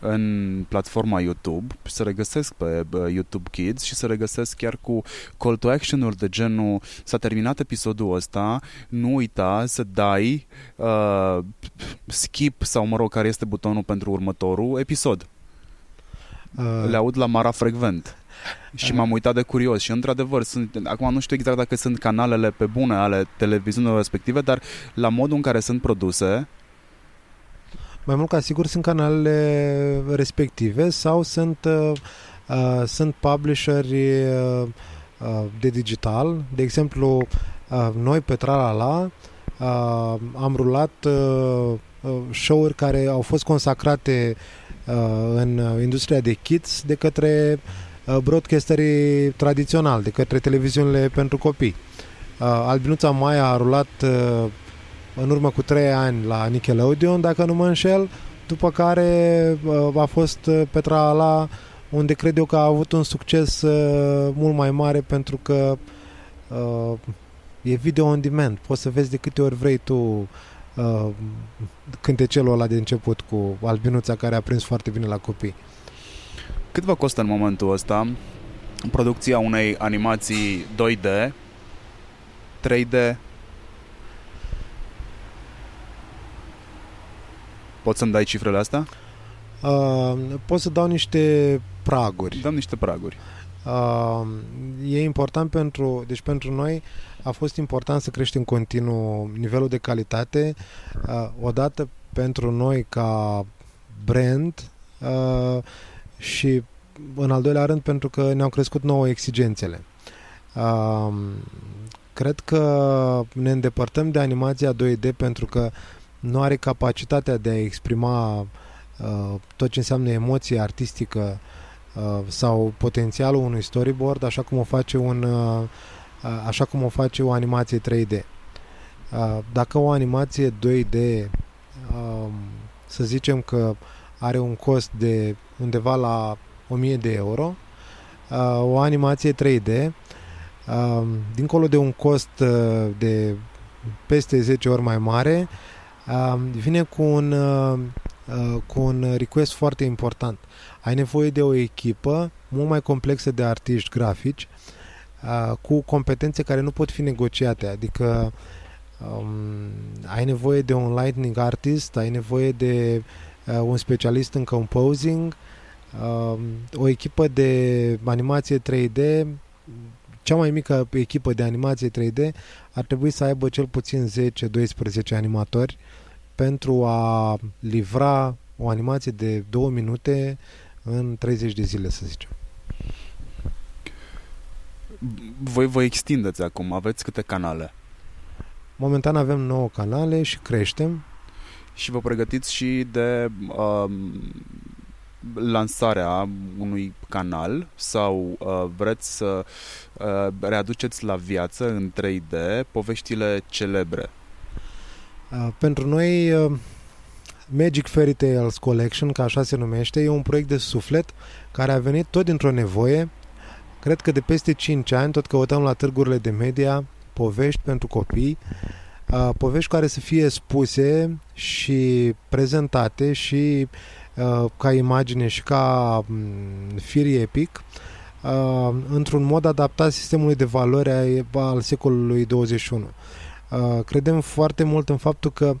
în platforma YouTube, se regăsesc pe YouTube Kids și se regăsesc chiar cu call to action-uri de genul s-a terminat episodul ăsta, nu uita să dai uh, skip sau mă rog care este butonul pentru următorul episod. Uh, Le aud la Mara frecvent. Și m-am uitat de curios și într-adevăr sunt, acum nu știu exact dacă sunt canalele pe bune ale televiziunilor respective, dar la modul în care sunt produse mai mult ca sigur sunt canalele respective sau sunt, uh, uh, sunt publisheri uh, uh, de digital. De exemplu, uh, noi pe Tralala uh, am rulat uh, uh, show-uri care au fost consacrate uh, în industria de kids de către uh, broadcasterii tradiționali, de către televiziunile pentru copii. Uh, Albinuța Maia a rulat uh, în urmă cu 3 ani la Nickelodeon, dacă nu mă înșel, după care uh, a fost uh, Petra Ala, unde cred eu că a avut un succes uh, mult mai mare pentru că uh, e video on demand. Poți să vezi de câte ori vrei tu uh, cântecelul ăla de început cu albinuța care a prins foarte bine la copii. Cât vă costă în momentul ăsta producția unei animații 2D, 3D, Poți să-mi dai cifrele astea? Uh, pot să dau niște praguri. Dăm niște praguri. Uh, e important pentru, deci pentru noi a fost important să creștem continuu nivelul de calitate, uh, odată pentru noi ca brand uh, și în al doilea rând pentru că ne-au crescut nouă exigențele. Uh, cred că ne îndepărtăm de animația 2D pentru că nu are capacitatea de a exprima uh, tot ce înseamnă emoție artistică uh, sau potențialul unui storyboard așa cum o face un uh, uh așa cum o face o animație 3D. Uh, dacă o animație 2D uh, um, să zicem că are un cost de undeva la 1000 de euro, uh, o animație 3D uh, um, dincolo de un cost uh, de peste 10 ori mai mare, vine cu un, uh, uh, cu un request foarte important. Ai nevoie de o echipă mult mai complexă de artiști grafici uh, cu competențe care nu pot fi negociate, adică um, ai nevoie de un lightning artist, ai nevoie de uh, un specialist în composing, uh, o echipă de animație 3D, cea mai mică echipă de animație 3D ar trebui să aibă cel puțin 10-12 animatori pentru a livra o animație de două minute în 30 de zile, să zicem. Voi vă extindeți acum, aveți câte canale? Momentan avem 9 canale și creștem. Și vă pregătiți și de uh, lansarea unui canal sau uh, vreți să uh, readuceți la viață în 3D poveștile celebre Uh, pentru noi, uh, Magic Fairy Tales Collection, ca așa se numește, e un proiect de suflet care a venit tot dintr-o nevoie. Cred că de peste 5 ani tot căutăm la târgurile de media povești pentru copii, uh, povești care să fie spuse și prezentate și ca imagine și ca mm, fir epic într-un mod adaptat sistemului de valori al secolului 21. Uh, credem foarte mult în faptul că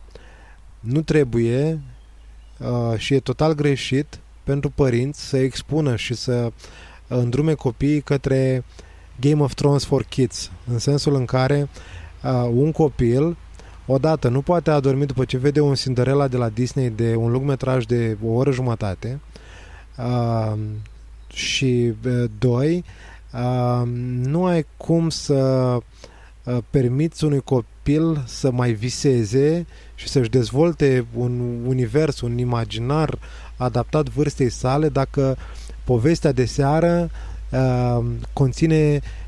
nu trebuie uh, și e total greșit pentru părinți să expună și să îndrume copiii către Game of Thrones for Kids, în sensul în care uh, un copil odată nu poate adormi după ce vede un Cinderella de la Disney de un lungmetraj de o oră jumătate uh, și uh, doi uh, nu ai cum să uh, permiți unui copil copil să mai viseze și să-și dezvolte un univers, un imaginar adaptat vârstei sale dacă povestea de seară uh, conține uh,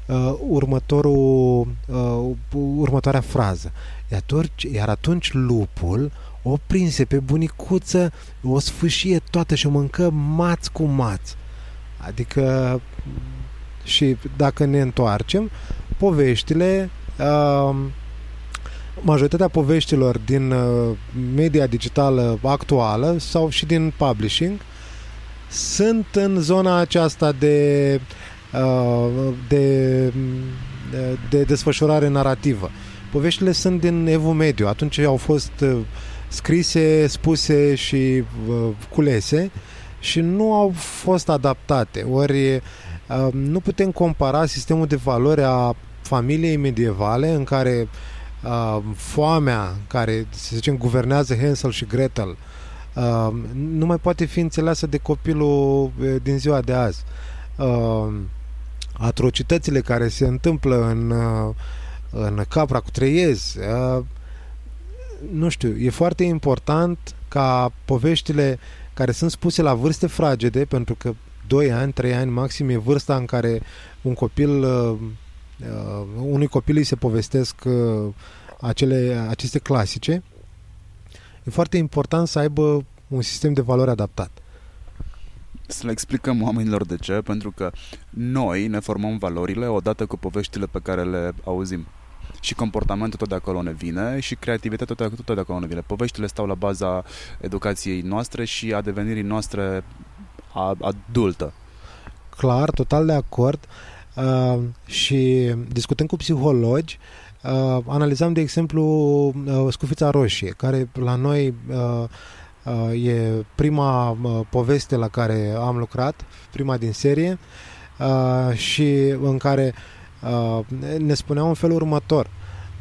următorul, uh, următoarea frază. Iar atunci, iar atunci lupul o prinse pe bunicuță, o sfâșie toată și o mâncă maț cu maț. Adică și dacă ne întoarcem, poveștile uh, majoritatea poveștilor din uh, media digitală actuală sau și din publishing sunt în zona aceasta de, uh, de, de desfășurare narrativă. Poveștile sunt din Evul Mediu. Atunci au fost uh, scrise, spuse și culese și nu au fost adaptate. Ori uh, nu putem compara sistemul de valori a familiei medievale în care uh, foamea care, să zicem, guvernează Hansel și Gretel uh, nu mai poate fi înțeleasă de copilul uh, din ziua de azi. Uh, atrocitățile care se întâmplă în, uh, în Capra cu Treiez, uh, nu știu, e foarte important ca poveștile care sunt spuse la vârste fragede, pentru că 2 ani, 3 ani maxim e vârsta în care un copil uh, uh, unui copil îi se povestesc uh, acele, aceste clasice, e foarte important să aibă un sistem de valori adaptat. Să le explicăm oamenilor de ce, pentru că noi ne formăm valorile odată cu poveștile pe care le auzim. Și comportamentul tot de acolo ne vine și creativitatea tot de, tot de acolo ne vine. Poveștile stau la baza educației noastre și a devenirii noastre adultă. Clar, total de acord. Uh, și discutând cu psihologi, uh, analizam, de exemplu, uh, Scufița Roșie, care la noi uh, uh, e prima uh, poveste la care am lucrat, prima din serie, uh, și în care uh, ne spunea în felul următor.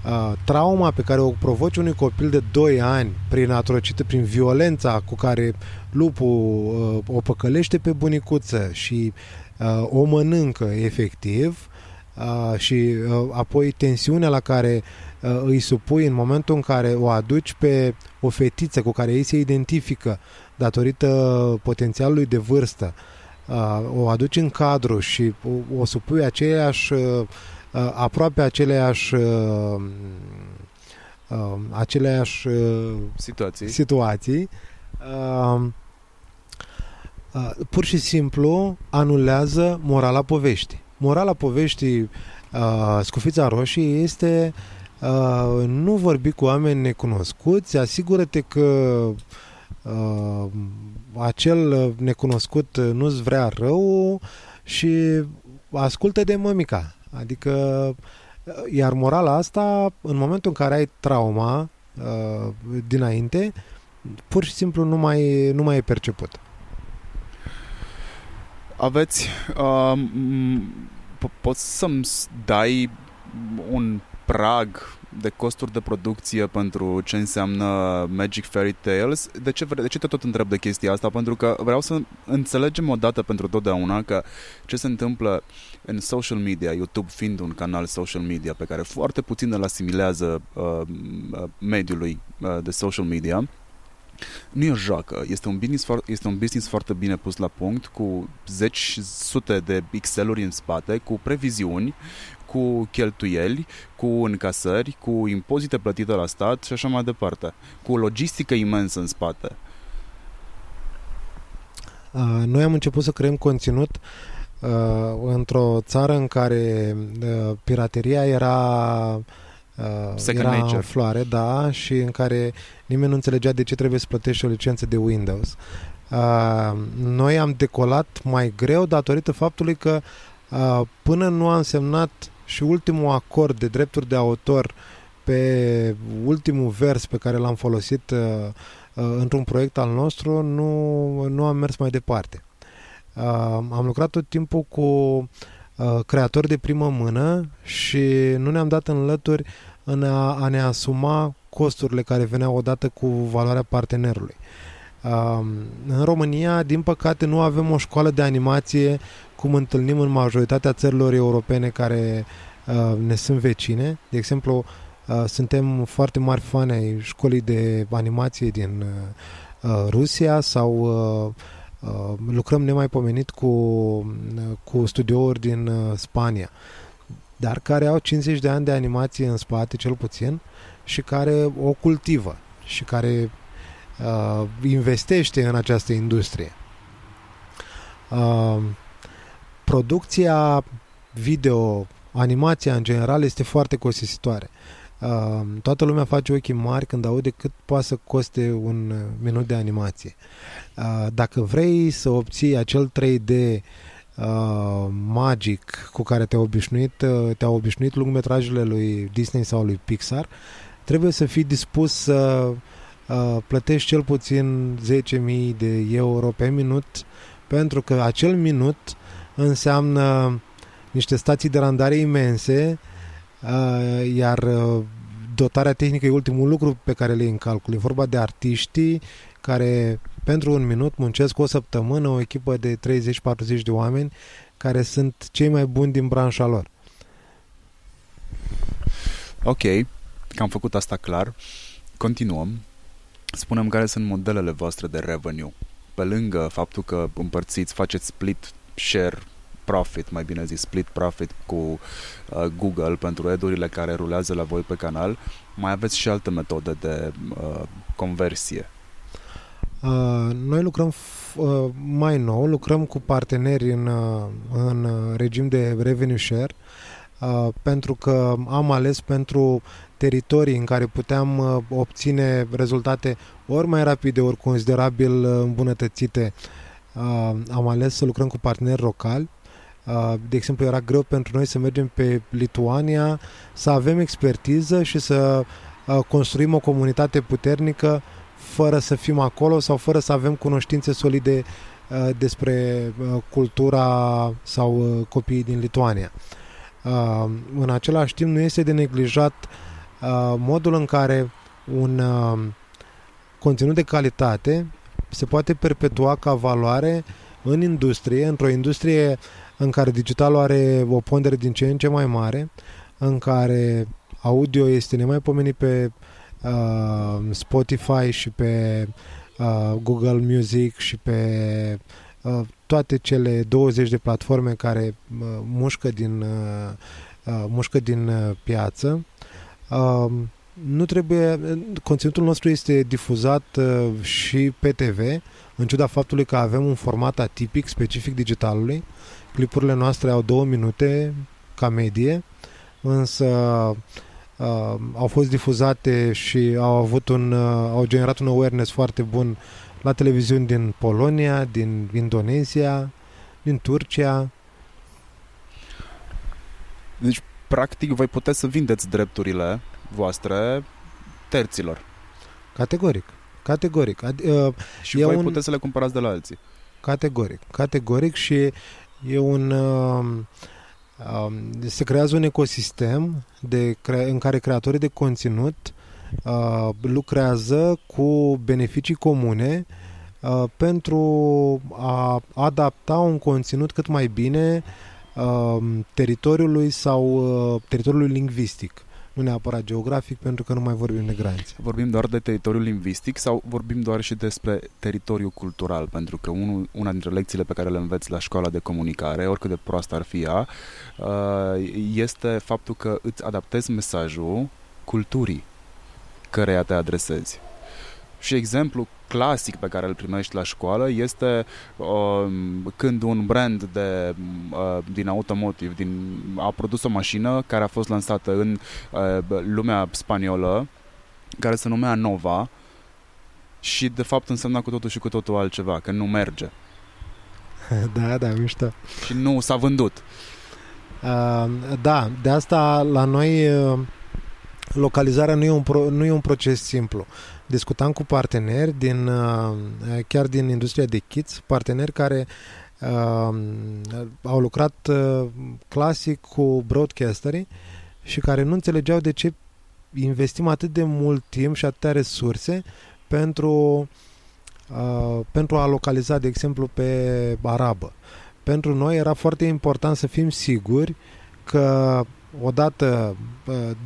Uh, trauma pe care o provoci unui copil de 2 ani prin atrocită, prin violența cu care lupul uh, o păcălește pe bunicuță și uh, o mănâncă efectiv uh, și uh, apoi tensiunea la care uh, îi supui în momentul în care o aduci pe o fetiță cu care ei se identifică datorită potențialului de vârstă, uh, o aduci în cadru și o, o supui aceeași, uh, aproape aceleași uh, uh, aceleași uh, situații, situații. Uh, Uh, pur și simplu anulează morala poveștii. Morala poveștii uh, Scufița Roșie este uh, nu vorbi cu oameni necunoscuți, asigură-te că uh, acel necunoscut nu-ți vrea rău și ascultă de mămica. Adică, uh, iar morala asta, în momentul în care ai trauma uh, dinainte, pur și simplu nu mai, nu mai e perceput aveți... Uh, poți să-mi dai un prag de costuri de producție pentru ce înseamnă Magic Fairy Tales. De ce, de ce te tot întreb de chestia asta? Pentru că vreau să înțelegem o dată pentru totdeauna că ce se întâmplă în social media, YouTube fiind un canal social media pe care foarte puțin îl asimilează uh, mediului uh, de social media, nu e o joacă, este un, business, este un business foarte bine pus la punct, cu zeci, sute de Excel-uri în spate, cu previziuni, cu cheltuieli, cu încasări, cu impozite plătite la stat și așa mai departe, cu o logistică imensă în spate. Noi am început să creăm conținut uh, într-o țară în care uh, pirateria era uh, era nature. în floare, da, și în care nimeni nu înțelegea de ce trebuie să plătești o licență de Windows. Uh, noi am decolat mai greu datorită faptului că uh, până nu am semnat și ultimul acord de drepturi de autor pe ultimul vers pe care l-am folosit uh, uh, într-un proiect al nostru, nu, nu am mers mai departe. Uh, am lucrat tot timpul cu uh, creatori de primă mână și nu ne-am dat în lături în a, a ne asuma costurile care veneau odată cu valoarea partenerului. În România, din păcate, nu avem o școală de animație cum întâlnim în majoritatea țărilor europene care ne sunt vecine. De exemplu, suntem foarte mari fani ai școlii de animație din Rusia sau lucrăm nemaipomenit cu, cu studiouri din Spania, dar care au 50 de ani de animație în spate, cel puțin, și care o cultivă și care uh, investește în această industrie. Uh, producția video, animația în general este foarte costisitoare. Uh, toată lumea face ochii mari când aude cât poate să coste un minut de animație. Uh, dacă vrei să obții acel 3D uh, magic cu care te-a obișnuit, uh, te-a obișnuit lungmetrajele lui Disney sau lui Pixar, trebuie să fii dispus să uh, plătești cel puțin 10.000 de euro pe minut pentru că acel minut înseamnă niște stații de randare imense, uh, iar uh, dotarea tehnică e ultimul lucru pe care le iei în calcul. E vorba de artiștii care pentru un minut muncesc o săptămână o echipă de 30-40 de oameni care sunt cei mai buni din branșa lor. Ok, că am făcut asta clar. Continuăm. Spunem care sunt modelele voastre de revenue. Pe lângă faptul că împărțiți, faceți split share profit, mai bine zis, split profit cu uh, Google pentru edurile care rulează la voi pe canal, mai aveți și alte metode de uh, conversie. Uh, noi lucrăm f- uh, mai nou, lucrăm cu parteneri în, uh, în regim de revenue share uh, pentru că am ales pentru teritorii în care puteam uh, obține rezultate ori mai rapide, ori considerabil uh, îmbunătățite. Uh, am ales să lucrăm cu parteneri locali Uh, de exemplu, era greu pentru noi să mergem pe Lituania, să avem expertiză și să uh, construim o comunitate puternică fără să fim acolo sau fără să avem cunoștințe solide uh, despre cultura sau copiii din Lituania. În același timp, nu este de neglijat modul în care un conținut de calitate se poate perpetua ca valoare în industrie, într-o industrie uh, în care digitalul are o pondere din ce în ce mai mare, în care audio este nemaipomenit pe uh, Spotify și pe uh, Google Music și pe uh, toate cele 20 de platforme care uh, mușcă din, uh, uh, mușcă din uh, piață. Uh, nu trebuie, conținutul nostru este difuzat uh, și pe TV, în ciuda faptului că avem un format atipic, specific digitalului, Clipurile noastre au două minute ca medie, însă uh, au fost difuzate și au avut un, uh, au generat un awareness foarte bun la televiziuni din Polonia, din Indonezia, din Turcia. Deci, practic, voi puteți să vindeți drepturile voastre terților. Categoric. Categoric. Ad, uh, și voi un... puteți să le cumpărați de la alții. Categoric. Categoric și E un... Uh, uh, se creează un ecosistem de cre- în care creatorii de conținut uh, lucrează cu beneficii comune uh, pentru a adapta un conținut cât mai bine uh, teritoriului sau uh, teritoriului lingvistic nu neapărat geografic, pentru că nu mai vorbim de granițe. Vorbim doar de teritoriul lingvistic sau vorbim doar și despre teritoriul cultural? Pentru că unul, una dintre lecțiile pe care le înveți la școala de comunicare, oricât de proastă ar fi ea, uh, este faptul că îți adaptezi mesajul culturii căreia te adresezi. Și exemplu clasic pe care îl primești la școală este uh, când un brand de, uh, din automotive din, a produs o mașină care a fost lansată în uh, lumea spaniolă, care se numea Nova și de fapt însemna cu totul și cu totul altceva, că nu merge. Da, da, mișto. Și nu s-a vândut. Uh, da, de asta la noi uh, localizarea nu e un, pro, nu e un proces simplu discutam cu parteneri din, uh, chiar din industria de kits, parteneri care uh, au lucrat uh, clasic cu broadcasterii și care nu înțelegeau de ce investim atât de mult timp și atâtea resurse pentru, uh, pentru a localiza, de exemplu, pe arabă. Pentru noi era foarte important să fim siguri că odată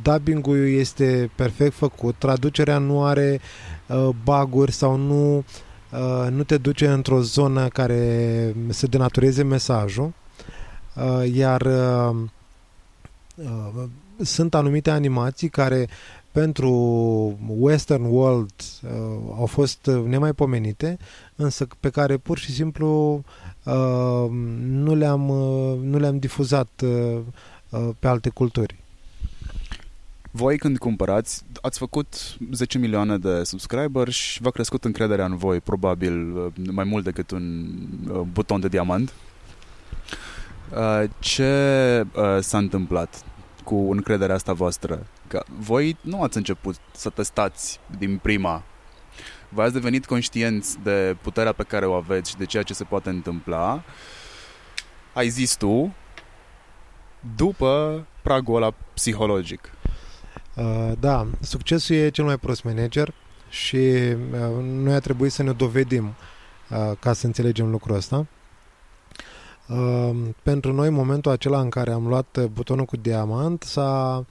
dubbing-ul este perfect făcut, traducerea nu are uh, baguri sau nu, uh, nu te duce într-o zonă care să denatureze mesajul, uh, iar uh, uh, sunt anumite animații care pentru Western World uh, au fost nemaipomenite, însă pe care pur și simplu uh, nu le-am, uh, nu le-am difuzat uh, Uh, pe alte culturi. Voi când cumpărați, ați făcut 10 milioane de subscriberi și v-a crescut încrederea în voi, probabil uh, mai mult decât un uh, buton de diamant. Ce s-a întâmplat cu încrederea asta voastră? Că voi nu ați început să testați din prima. Voi ați devenit conștienți de puterea pe care o aveți și de ceea ce se poate întâmpla ai zis tu, după pragul ăla psihologic. Uh, da, succesul e cel mai prost manager și uh, noi a trebuit să ne dovedim uh, ca să înțelegem lucrul ăsta. Uh, pentru noi, momentul acela în care am luat butonul cu diamant s-a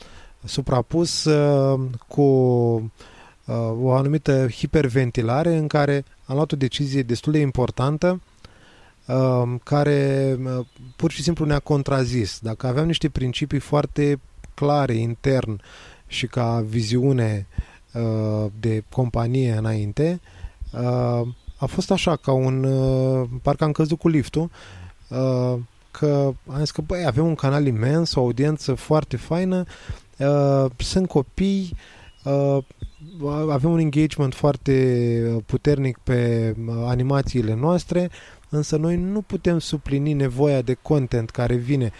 suprapus uh, cu uh, o anumită hiperventilare în care am luat o decizie destul de importantă uh, care uh, pur și simplu ne-a contrazis. Dacă aveam niște principii foarte clare intern și ca viziune uh, de companie înainte, uh, a fost așa, ca un... Uh, parcă am căzut cu liftul, uh, că am zis că, băi, avem un canal imens, o audiență foarte faină, uh, sunt copii, uh, avem un engagement foarte puternic pe uh, animațiile noastre, însă noi nu putem suplini nevoia de content care vine.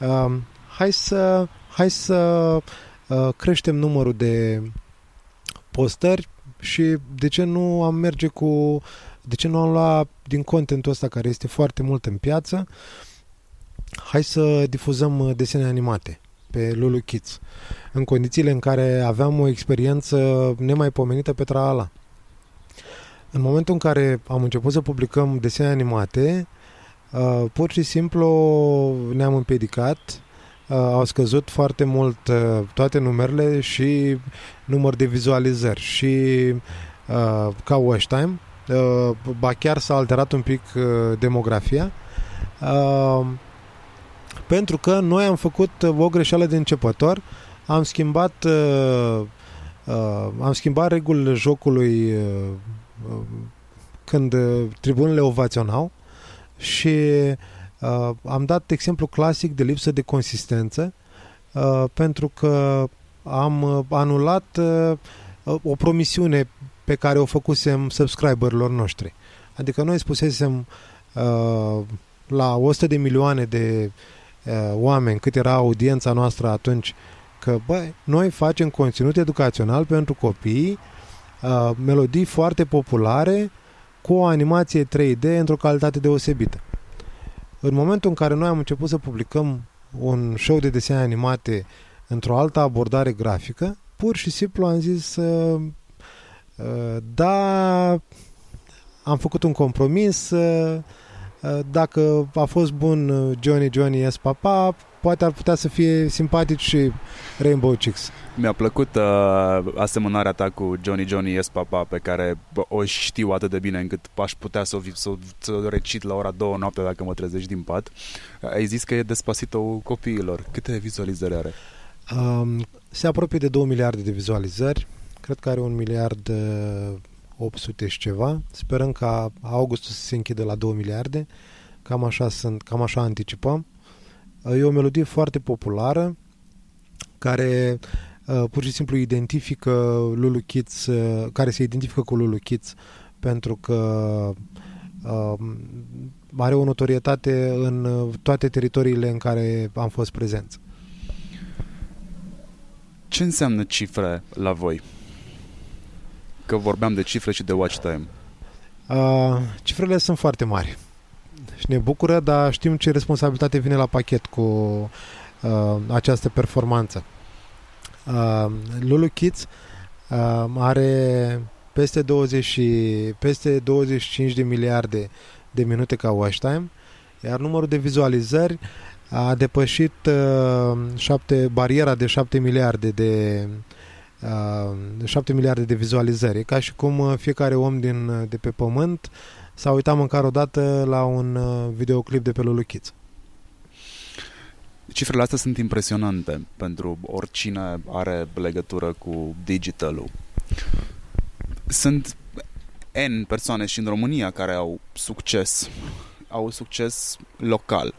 Uh, hai să, hai să uh, creștem numărul de postări și de ce nu am merge cu de ce nu am luat din contentul ăsta care este foarte mult în piață hai să difuzăm uh, desene animate pe Lulu Kids în condițiile în care aveam o experiență nemaipomenită pe Traala. În momentul în care am început să publicăm desene animate, uh, pur și simplu ne-am împiedicat, uh, au scăzut foarte mult toate numerele și număr de vizualizări și ca watch time, ba chiar s-a alterat un pic demografia. Pentru că noi am făcut uh, o greșeală de începător, am schimbat uh, uh, am schimbat regulile jocului uh, uh, când uh, tribunele ovaționau și uh, am dat exemplu clasic de lipsă de consistență uh, pentru că am uh, anulat uh, o promisiune pe care o făcusem subscriberilor noștri. Adică noi spusesem uh, la 100 de milioane de uh, oameni, cât era audiența noastră atunci, că băi, noi facem conținut educațional pentru copii, uh, melodii foarte populare, cu o animație 3D într-o calitate deosebită. În momentul în care noi am început să publicăm un show de desene animate într-o altă abordare grafică, pur și simplu am zis uh, uh, da, am făcut un compromis, uh, Uh, dacă a fost bun uh, Johnny Johnny S. Papa, poate ar putea să fie simpatic și Rainbow Chicks. Mi-a plăcut uh, asemănarea ta cu Johnny Johnny S. Papa pe care o știu atât de bine încât aș putea să o, să, să o recit la ora două noapte dacă mă trezești din pat. Ai zis că e despăsit-o copiilor. Câte vizualizări are? Um, se apropie de 2 miliarde de vizualizări. Cred că are un miliard uh, 800 și ceva. Sperăm ca augustul să se închidă la 2 miliarde. Cam așa, sunt, cam așa anticipăm. E o melodie foarte populară care uh, pur și simplu identifică Lulu Kids, uh, care se identifică cu Lulu Kids pentru că uh, are o notorietate în toate teritoriile în care am fost prezenți. Ce înseamnă cifre la voi? că vorbeam de cifre și de watch time. Uh, cifrele sunt foarte mari și ne bucură, dar știm ce responsabilitate vine la pachet cu uh, această performanță. Uh, Lulu Kids uh, are peste 20 și, peste 25 de miliarde de minute ca watch time, iar numărul de vizualizări a depășit uh, șapte, bariera de 7 miliarde de uh, 7 uh, miliarde de vizualizări. E ca și cum uh, fiecare om din, uh, de pe pământ s-a uitat măcar o dată la un videoclip de pe Lulu Kids. Cifrele astea sunt impresionante pentru oricine are legătură cu digitalul. Sunt N persoane și în România care au succes. Au succes local.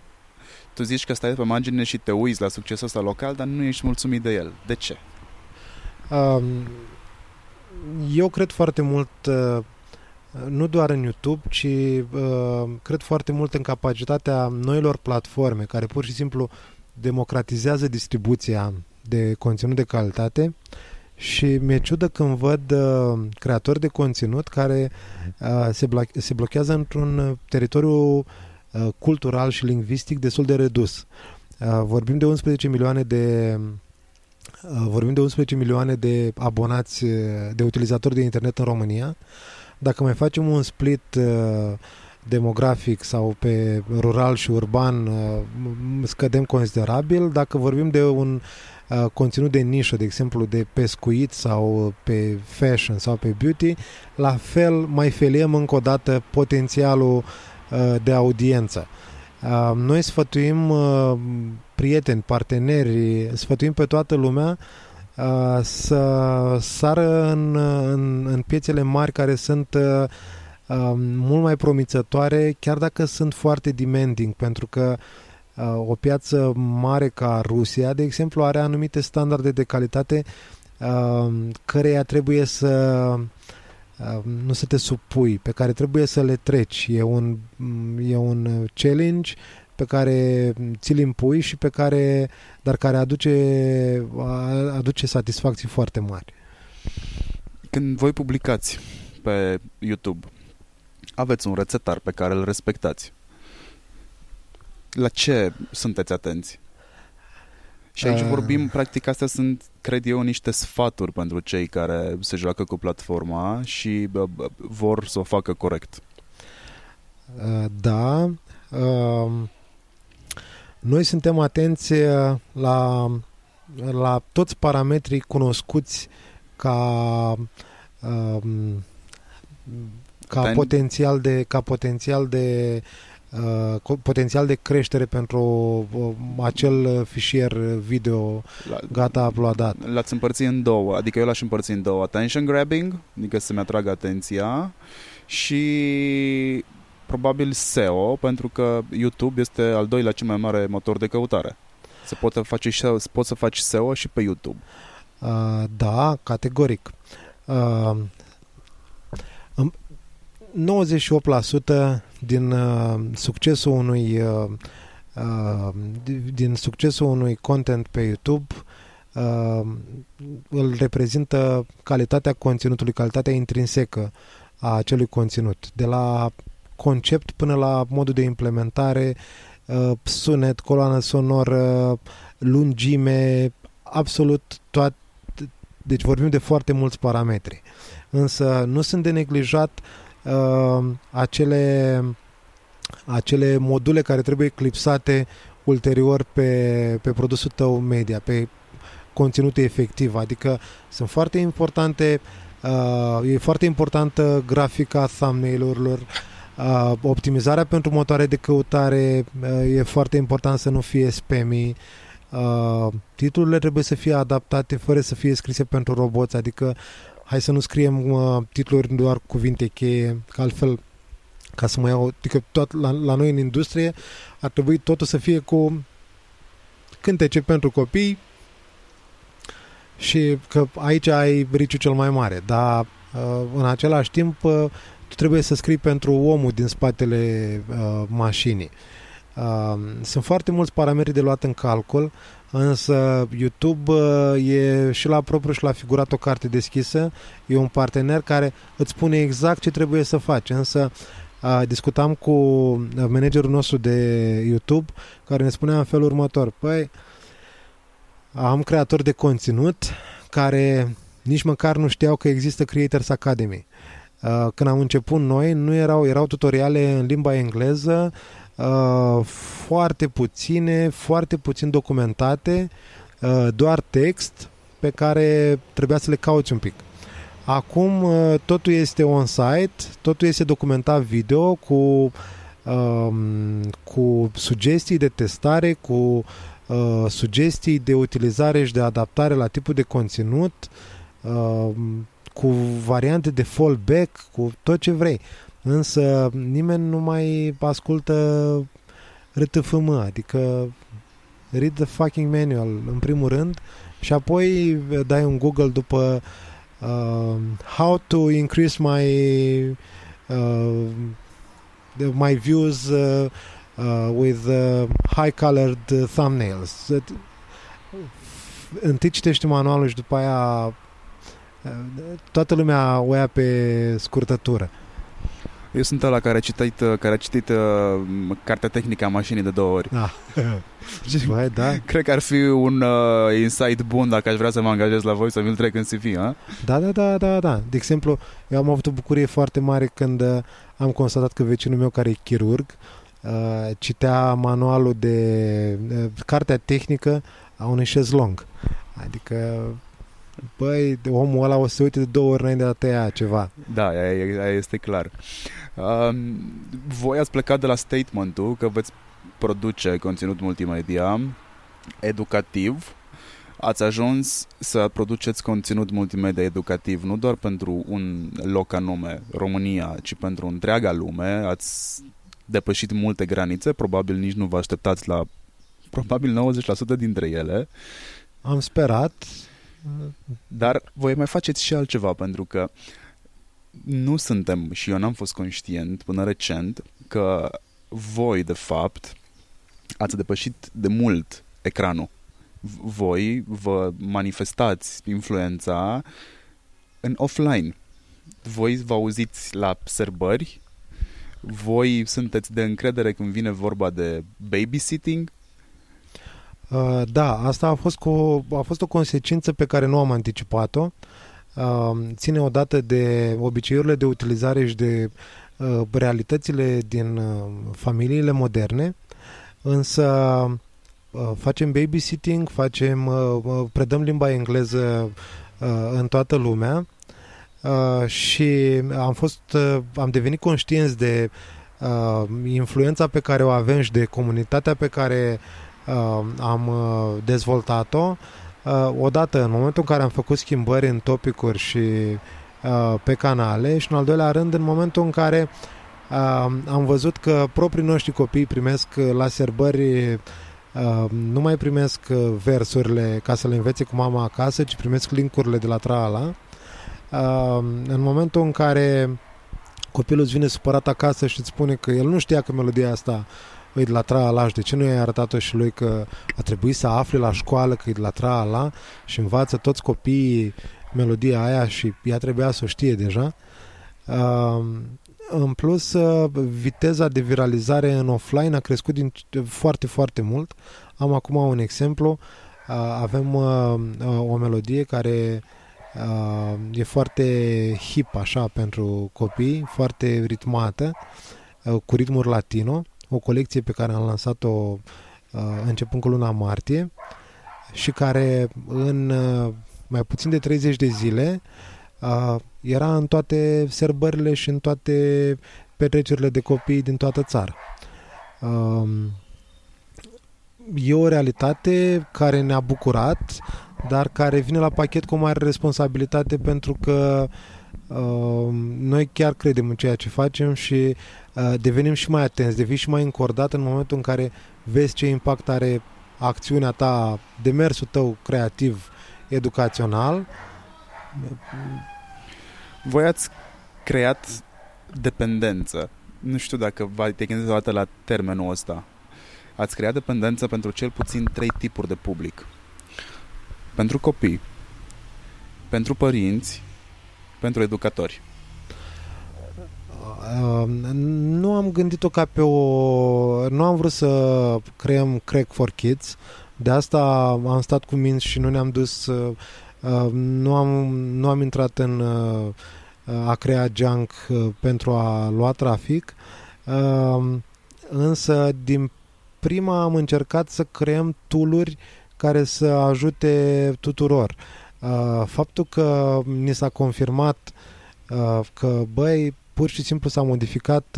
Tu zici că stai pe margine și te uiți la succesul ăsta local, dar nu ești mulțumit de el. De ce? Eu cred foarte mult, uh, nu doar în YouTube, ci uh, cred foarte mult în capacitatea noilor platforme care pur și simplu democratizează distribuția de conținut de calitate și mi-e ciudă când văd uh, creatori de conținut care se, blo- se blochează într-un teritoriu uh, cultural și lingvistic destul de redus. Uh, vorbim de 11 milioane de uh, vorbim de 11 milioane de abonați, uh, de utilizatori de internet în România. Dacă mai facem un split uh, demografic sau pe rural și urban, uh, scădem considerabil. Dacă vorbim de un uh, conținut de nișă, de exemplu de pescuit sau pe fashion sau pe beauty, la fel mai feliem încă o dată potențialul uh, de audiență. Uh, noi sfătuim uh, prieteni, parteneri, sfătuim pe toată lumea uh, să sară în, în, în piețele mari care sunt uh, uh, mult mai promițătoare, chiar dacă sunt foarte demanding, pentru că uh, o piață mare ca Rusia, de exemplu, are anumite standarde de calitate uh, căreia trebuie să uh, nu să te supui, pe care trebuie să le treci. E un, e un challenge pe care ți-l impui și pe care, dar care aduce, aduce satisfacții foarte mari. Când voi publicați pe YouTube, aveți un rețetar pe care îl respectați. La ce sunteți atenți? Și aici uh... vorbim, practic, astea sunt, cred eu, niște sfaturi pentru cei care se joacă cu platforma și bă, bă, vor să o facă corect. Uh, da. Uh, noi suntem atenți uh, la, la toți parametrii cunoscuți ca um, ca Ten... potențial de ca potențial de uh, potențial de creștere pentru uh, acel fișier video la, gata uploadat. L-ați împărțit în două, adică eu l-aș împărți în două. Attention grabbing, adică să-mi atragă atenția și probabil SEO, pentru că YouTube este al doilea cel mai mare motor de căutare. Se poate face și, poți să faci SEO și pe YouTube. Uh, da, categoric. Uh, 98% din uh, succesul unui uh, uh, din succesul unui content pe YouTube uh, îl reprezintă calitatea conținutului, calitatea intrinsecă a acelui conținut. De la concept până la modul de implementare, uh, sunet, coloană sonoră, lungime, absolut toate. Deci vorbim de foarte mulți parametri. Însă nu sunt de neglijat uh, uh, acele, acele module care trebuie clipsate ulterior pe, pe produsul tău media, pe conținutul efectiv. Adică sunt foarte importante, uh, e foarte importantă grafica thumbnail-urilor, uh, optimizarea pentru motoare de căutare, uh, e foarte important să nu fie spammy, uh, titlurile trebuie să fie adaptate fără să fie scrise pentru roboți, adică hai să nu scriem uh, titluri doar cuvinte cheie, că altfel ca să mă iau, adică tot la, la noi în industrie ar trebui totul să fie cu cântece pentru copii și că aici ai riciul cel mai mare, dar uh, în același timp uh, tu trebuie să scrii pentru omul din spatele uh, mașinii. Uh, sunt foarte mulți parametri de luat în calcul însă YouTube uh, e și la propriu și la figurat o carte deschisă, e un partener care îți spune exact ce trebuie să faci, însă uh, discutam cu managerul nostru de YouTube care ne spunea în felul următor, păi am creatori de conținut care nici măcar nu știau că există Creators Academy. Uh, când am început noi, nu erau, erau tutoriale în limba engleză, Uh, foarte puține, foarte puțin documentate, uh, doar text pe care trebuia să le cauți un pic. Acum uh, totul este on-site, totul este documentat video cu, uh, cu sugestii de testare, cu uh, sugestii de utilizare și de adaptare la tipul de conținut, uh, cu variante de fallback, cu tot ce vrei însă nimeni nu mai ascultă RTFM, adică read the fucking manual în primul rând și apoi dai un Google după uh, how to increase my uh, my views uh, uh, with uh, high colored thumbnails. Întâi citești manualul și după aia uh, toată lumea o ia pe scurtătură. Eu sunt ăla care a citit, care a citit uh, cartea tehnică a mașinii de două ori. Ah. Băi, da. Cred că ar fi un uh, insight bun dacă aș vrea să mă angajez la voi să mi-l trec în CV, a? Da, da, da, da, da. De exemplu, eu am avut o bucurie foarte mare când uh, am constatat că vecinul meu care e chirurg uh, citea manualul de uh, cartea tehnică a unui șezlong. Adică băi, omul ăla o să uite de două ori înainte de a tăia ceva. Da, aia, aia este clar. Uh, voi ați plecat de la statementul că veți produce conținut multimedia educativ ați ajuns să produceți conținut multimedia educativ nu doar pentru un loc anume, România, ci pentru întreaga lume. Ați depășit multe granițe, probabil nici nu vă așteptați la probabil 90% dintre ele. Am sperat. Dar voi mai faceți și altceva, pentru că nu suntem, și eu n-am fost conștient până recent, că voi, de fapt, ați depășit de mult ecranul. Voi vă manifestați influența în offline. Voi vă auziți la sărbări, voi sunteți de încredere când vine vorba de babysitting? Uh, da, asta a fost, cu, a fost o consecință pe care nu am anticipat-o. Uh, ține odată de obiceiurile de utilizare și de uh, realitățile din uh, familiile moderne, însă uh, facem babysitting, facem, uh, uh, predăm limba engleză uh, în toată lumea uh, și am fost, uh, am devenit conștienți de uh, influența pe care o avem și de comunitatea pe care uh, am uh, dezvoltat-o. Uh, odată, în momentul în care am făcut schimbări în topicuri și uh, pe canale și în al doilea rând în momentul în care uh, am văzut că proprii noștri copii primesc la serbări uh, nu mai primesc versurile ca să le învețe cu mama acasă, ci primesc linkurile de la Trala. Uh, în momentul în care copilul îți vine supărat acasă și îți spune că el nu știa că melodia asta e de la Trala și de ce nu i-ai arătat-o și lui că a trebuit să afle la școală că e de la Trala și învață toți copiii melodia aia și ea trebuia să o știe deja. Uh, în plus, uh, viteza de viralizare în offline a crescut din foarte, foarte mult. Am acum un exemplu. Uh, avem uh, o melodie care e foarte hip așa pentru copii, foarte ritmată, cu ritmuri latino, o colecție pe care am lansat-o începând cu luna martie și care în mai puțin de 30 de zile era în toate serbările și în toate petrecerile de copii din toată țara. E o realitate care ne-a bucurat, dar care vine la pachet cu o mare responsabilitate pentru că noi chiar credem în ceea ce facem și devenim și mai atenți, devii și mai încordat în momentul în care vezi ce impact are acțiunea ta, demersul tău creativ, educațional voi ați creat dependență. Nu știu dacă v-ai te gândit dată la termenul ăsta. Ați creat dependență pentru cel puțin trei tipuri de public. Pentru copii, pentru părinți, pentru educatori. Uh, nu am gândit-o ca pe o... Nu am vrut să creăm Crack for Kids. De asta am stat cu minți și nu ne-am dus... Uh, nu, am, nu am intrat în uh, a crea junk uh, pentru a lua trafic, um, însă din prima am încercat să creăm tooluri care să ajute tuturor. Uh, faptul că ni s-a confirmat uh, că, băi, pur și simplu s-a modificat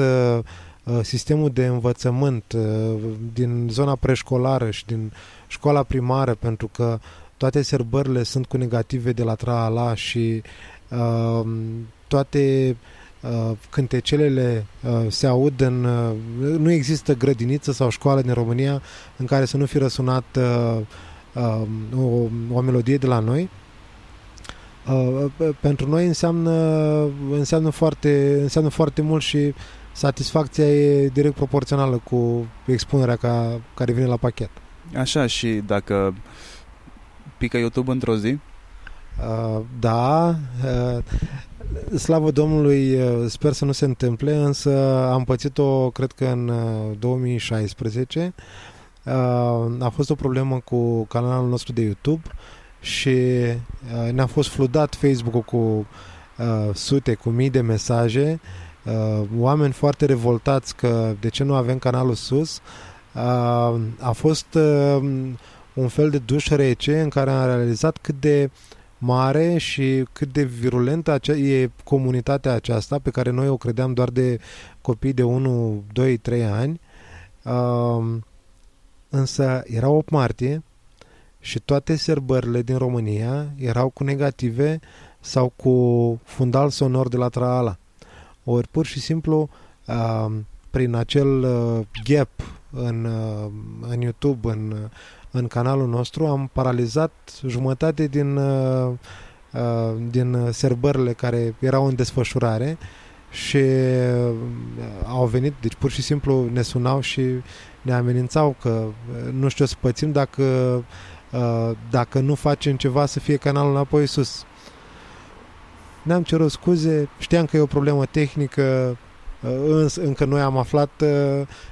sistemul de învățământ din zona preșcolară și din școala primară, pentru că toate serbările sunt cu negative de la tra și uh, toate uh, cântecelele uh, se aud în... Uh, nu există grădiniță sau școală din România în care să nu fi răsunat uh, uh, o, o melodie de la noi. Uh, pentru noi înseamnă, înseamnă, foarte, înseamnă foarte mult și satisfacția e direct proporțională cu expunerea ca, care vine la pachet. Așa și dacă pică YouTube într-o zi? Uh, da, uh, Slavă Domnului, sper să nu se întâmple, însă am pățit-o, cred că în 2016. A fost o problemă cu canalul nostru de YouTube și ne-a fost fludat Facebook-ul cu sute, cu mii de mesaje, oameni foarte revoltați că de ce nu avem canalul sus. A fost un fel de duș rece în care am realizat cât de mare și cât de virulentă e comunitatea aceasta pe care noi o credeam doar de copii de 1, 2, 3 ani. Uh, însă era 8 martie și toate serbările din România erau cu negative sau cu fundal sonor de la Traala. Ori pur și simplu uh, prin acel uh, gap în, uh, în YouTube, în în canalul nostru, am paralizat jumătate din, uh, uh, din serbările care erau în desfășurare și uh, au venit, deci pur și simplu ne sunau și ne amenințau că nu știu să pățim dacă, dacă nu facem ceva să fie canalul înapoi sus. Ne-am cerut scuze, știam că e o problemă tehnică, însă încă noi am aflat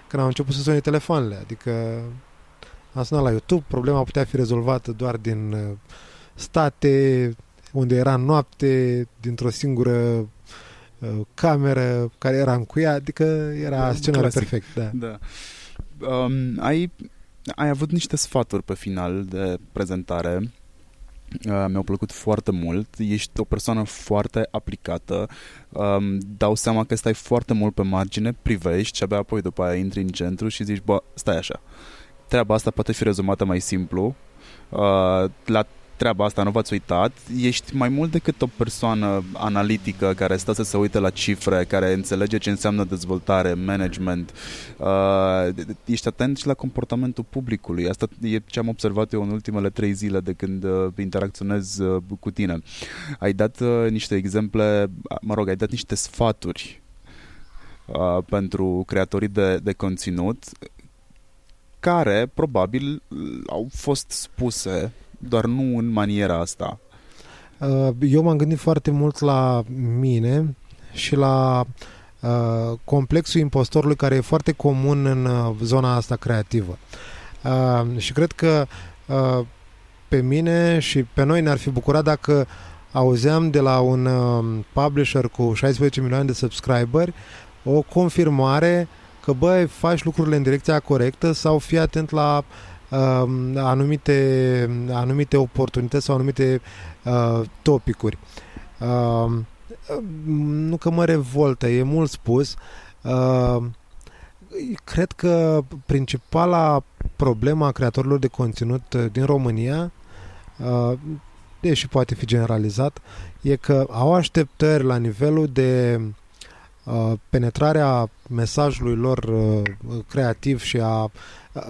când am început să sune telefoanele, adică am sunat la YouTube, problema putea fi rezolvată doar din uh, state, unde era noapte, dintr-o singură uh, cameră care era încuiat, adică era scenariul perfect. Da. da. Um, ai, ai avut niște sfaturi pe final de prezentare Uh, mi-au plăcut foarte mult. Ești o persoană foarte aplicată. Um, dau seama că stai foarte mult pe margine, privești și abia apoi după aia intri în centru și zici, bă, stai așa treaba asta poate fi rezumată mai simplu. Uh, la treaba asta nu v-ați uitat, ești mai mult decât o persoană analitică care stă să se uite la cifre, care înțelege ce înseamnă dezvoltare, management. Uh, ești atent și la comportamentul publicului. Asta e ce am observat eu în ultimele trei zile de când uh, interacționez uh, cu tine. Ai dat uh, niște exemple, mă rog, ai dat niște sfaturi uh, pentru creatorii de, de conținut care probabil au fost spuse, doar nu în maniera asta. Uh, eu m-am gândit foarte mult la mine și la uh, complexul impostorului care e foarte comun în uh, zona asta creativă. Și cred că pe mine și pe noi ne-ar fi bucurat dacă auzeam de la un publisher cu 16 milioane de subscriberi o confirmare că băi, faci lucrurile în direcția corectă sau fii atent la uh, anumite, anumite oportunități sau anumite uh, topicuri. Uh, nu că mă revoltă, e mult spus. Uh, cred că principala problema a creatorilor de conținut din România, uh, deși poate fi generalizat, e că au așteptări la nivelul de Uh, penetrarea mesajului lor uh, creativ și a uh,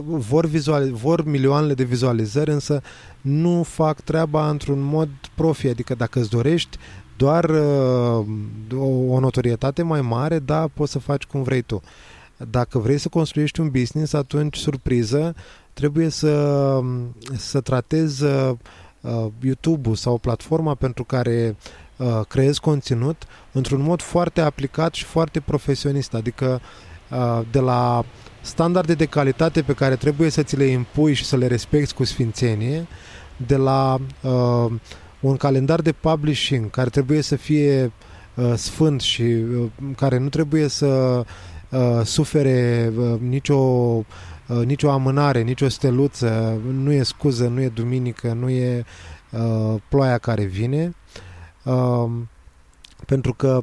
vor, vizual, vor milioanele de vizualizări, însă nu fac treaba într-un mod profi, adică dacă îți dorești doar o, o notorietate mai mare, da, poți să faci cum vrei tu. Dacă vrei să construiești un business, atunci, surpriză, trebuie să, să tratezi uh, YouTube-ul sau platforma pentru care uh, creezi conținut într-un mod foarte aplicat și foarte profesionist, adică uh, de la standarde de calitate pe care trebuie să ți le impui și să le respecti cu sfințenie, de la uh, un calendar de publishing care trebuie să fie uh, sfânt și uh, care nu trebuie să uh, sufere uh, nicio uh, nicio amânare, nicio steluță, nu e scuză, nu e duminică, nu e uh, ploaia care vine. Uh, pentru că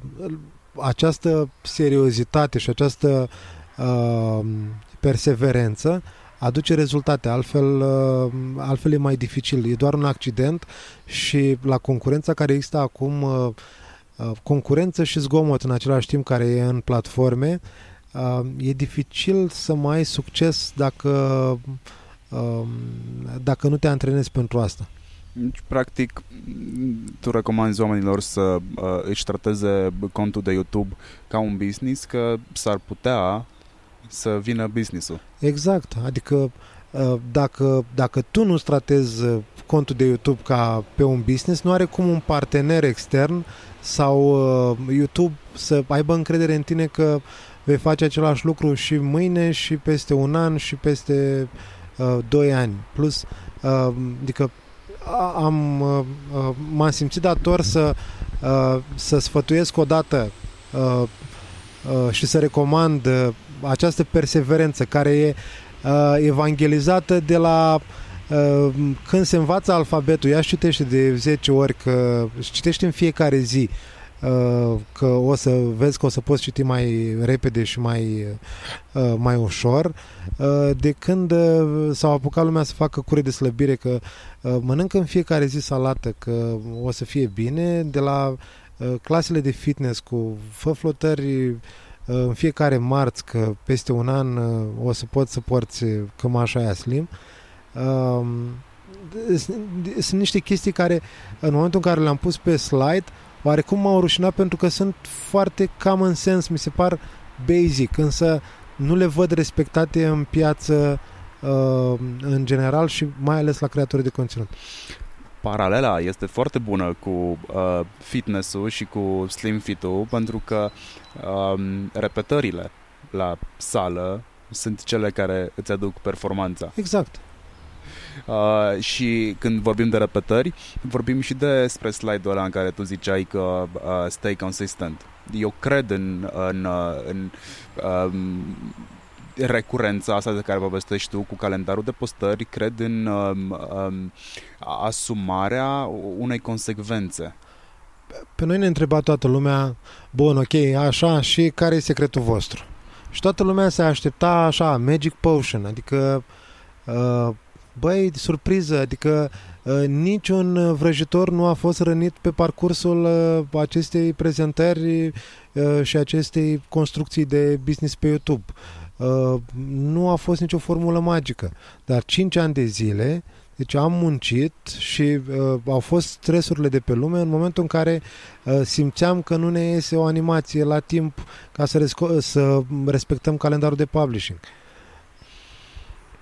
această seriozitate și această uh, perseverență aduce rezultate, altfel, uh, altfel e mai dificil. E doar un accident și la concurența care există acum, uh, uh, concurență și zgomot în același timp care e în platforme, uh, e dificil să mai ai succes dacă, uh, dacă nu te antrenezi pentru asta. Deci, practic, tu recomanzi oamenilor să uh, își trateze contul de YouTube ca un business, că s-ar putea să vină businessul. Exact, adică uh, dacă, dacă tu nu tratezi uh, contul de YouTube ca pe un business, nu are cum un partener extern sau uh, YouTube să aibă încredere în tine că vei face același lucru și mâine și peste un an și peste uh, doi ani. Plus, uh, adică am, uh, uh, m-am simțit dator să, uh, să sfătuiesc odată uh, uh, și să recomand uh, această perseverență care e uh, evangelizată de la uh, când se învață alfabetul, ea citește de 10 ori, că citește în fiecare zi, uh, că o să vezi că o să poți citi mai repede și mai, uh, mai ușor, uh, de când uh, s-au apucat lumea să facă cure de slăbire, că uh, mănâncă în fiecare zi salată, că o să fie bine, de la uh, clasele de fitness cu fă flotări în fiecare marți că peste un an uh, o să poți să porți cămașa aia slim. Um, sunt niște chestii care în momentul în care le-am pus pe slide oarecum m-au rușinat pentru că sunt foarte common sense, mi se par basic, însă nu le văd respectate în piață uh, în general și mai ales la creatorii de conținut paralela este foarte bună cu uh, fitness-ul și cu slim fit-ul pentru că um, repetările la sală sunt cele care îți aduc performanța. Exact. Uh, și când vorbim de repetări, vorbim și despre slide-ul ăla în care tu ziceai că uh, stay consistent. Eu cred în, în, uh, în um, recurența asta de care povestești tu cu calendarul de postări, cred în um, um, asumarea unei consecvențe. Pe noi ne întreba toată lumea, bun, ok, așa, și care e secretul vostru? Și toată lumea se aștepta așa, magic potion, adică uh, băi, surpriză, adică uh, niciun vrăjitor nu a fost rănit pe parcursul uh, acestei prezentări uh, și acestei construcții de business pe YouTube. Uh, nu a fost nicio formulă magică, dar 5 ani de zile deci am muncit și uh, au fost stresurile de pe lume în momentul în care uh, simțeam că nu ne iese o animație la timp ca să, resco- să respectăm calendarul de publishing.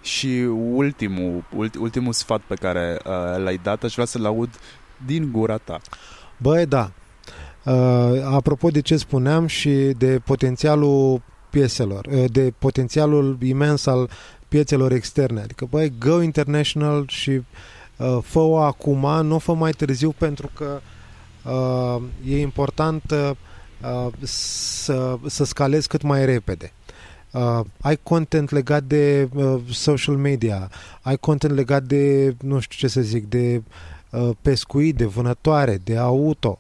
Și ultimul, ultimul sfat pe care uh, l-ai dat, aș vrea să-l aud din gura ta. Băi, da. Uh, apropo de ce spuneam și de potențialul pieselor, uh, de potențialul imens al piețelor externe. Adică, băi, go international și uh, fă-o acum, nu fă mai târziu pentru că uh, e important uh, să, să scalezi cât mai repede. Uh, ai content legat de uh, social media, ai content legat de, nu știu ce să zic, de uh, pescuit, de vânătoare, de auto.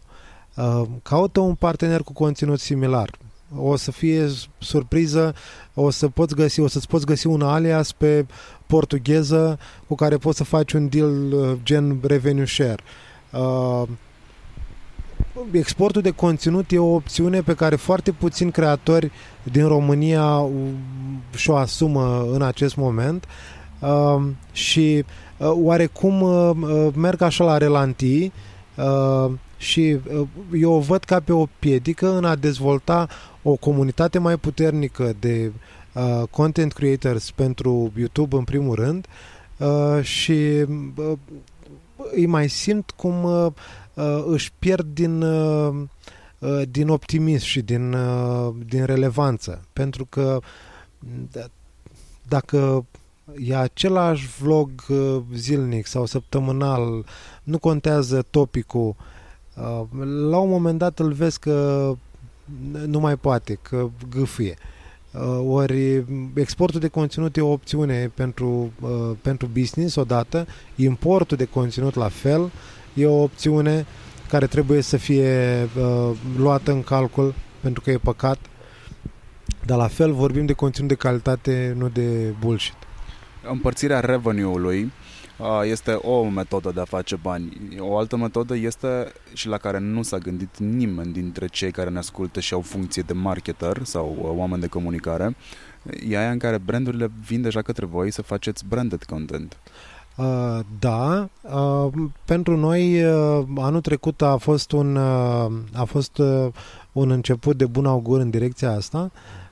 Uh, caută un partener cu conținut similar o să fie surpriză, o să poți găsi, o să-ți poți găsi un alias pe portugheză cu care poți să faci un deal uh, gen revenue share. Uh, exportul de conținut e o opțiune pe care foarte puțini creatori din România și-o asumă în acest moment. Uh, și uh, oarecum uh, uh merg așa la relantii uh, și uh, eu o văd ca pe o piedică în a dezvolta o comunitate mai puternică de uh, content creators pentru YouTube în primul rând uh, și uh, îi mai simt cum uh, uh, își pierd din, uh, uh, din optimism și din, uh, din relevanță. Pentru că d- dacă e același vlog uh, zilnic sau săptămânal, nu contează topicul, uh, la un moment dat îl vezi că nu mai poate, că gâfâie. Uh, ori exportul de conținut e o opțiune pentru, uh, pentru business odată, importul de conținut la fel e o opțiune care trebuie să fie uh, luată în calcul pentru că e păcat, dar la fel vorbim de conținut de calitate, nu de bullshit. Împărțirea revenue-ului este o metodă de a face bani. O altă metodă este și la care nu s-a gândit nimeni dintre cei care ne ascultă și au funcție de marketer sau uh, oameni de comunicare. E aia în care brandurile vin deja către voi să faceți branded content. Uh, da, uh, pentru noi uh, anul trecut a fost un uh, a fost uh, un început de bun augur în direcția asta.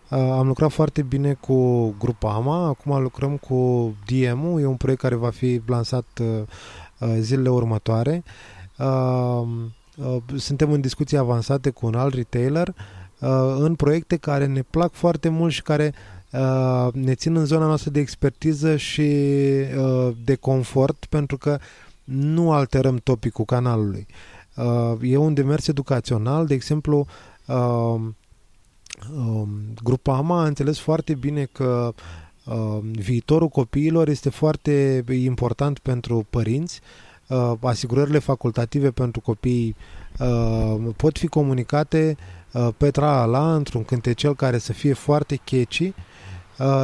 Uh, am lucrat foarte bine cu grupa AMA, acum lucrăm cu DM-ul, e un proiect care va fi lansat uh, uh, zilele următoare. uh, suntem în discuții avansate cu un alt retailer uh, în proiecte care ne plac foarte mult și care uh, ne țin în zona noastră de expertiză și uh, de confort pentru că nu alterăm topicul canalului. Uh, e un demers educațional, de exemplu, uh, uh, Grupama a înțeles foarte bine că uh, viitorul copiilor este foarte important pentru părinți. Uh, asigurările facultative pentru copii uh, pot fi comunicate uh, pe trala într-un cântecel care să fie foarte catchy, uh,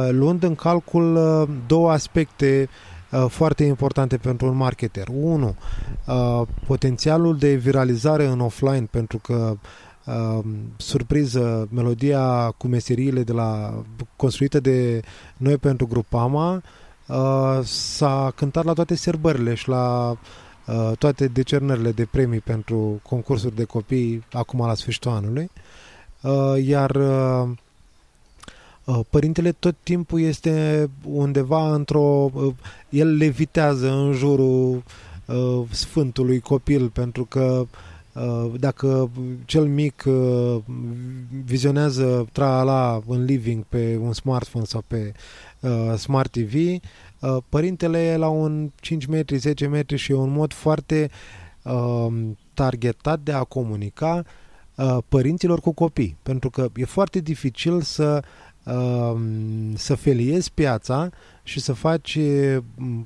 luând în calcul uh, două aspecte uh, foarte importante pentru un marketer. Unu, uh, potențialul de viralizare în offline, pentru că uh, surpriză, melodia cu meseriile de la construită de noi pentru Grupama uh, s-a cântat la toate serbările și la uh, toate decernările de premii pentru concursuri de copii acum la sfârșitul anului. Uh, iar uh, uh, părintele tot timpul este undeva într-o... Uh, el levitează în jurul uh, sfântului copil pentru că uh, dacă cel mic uh, vizionează tra în living pe un smartphone sau pe uh, smart TV, uh, părintele e la un 5 metri, 10 metri și e un mod foarte uh, targetat de a comunica uh, părinților cu copii. Pentru că e foarte dificil să uh, să feliezi piața și să faci uh,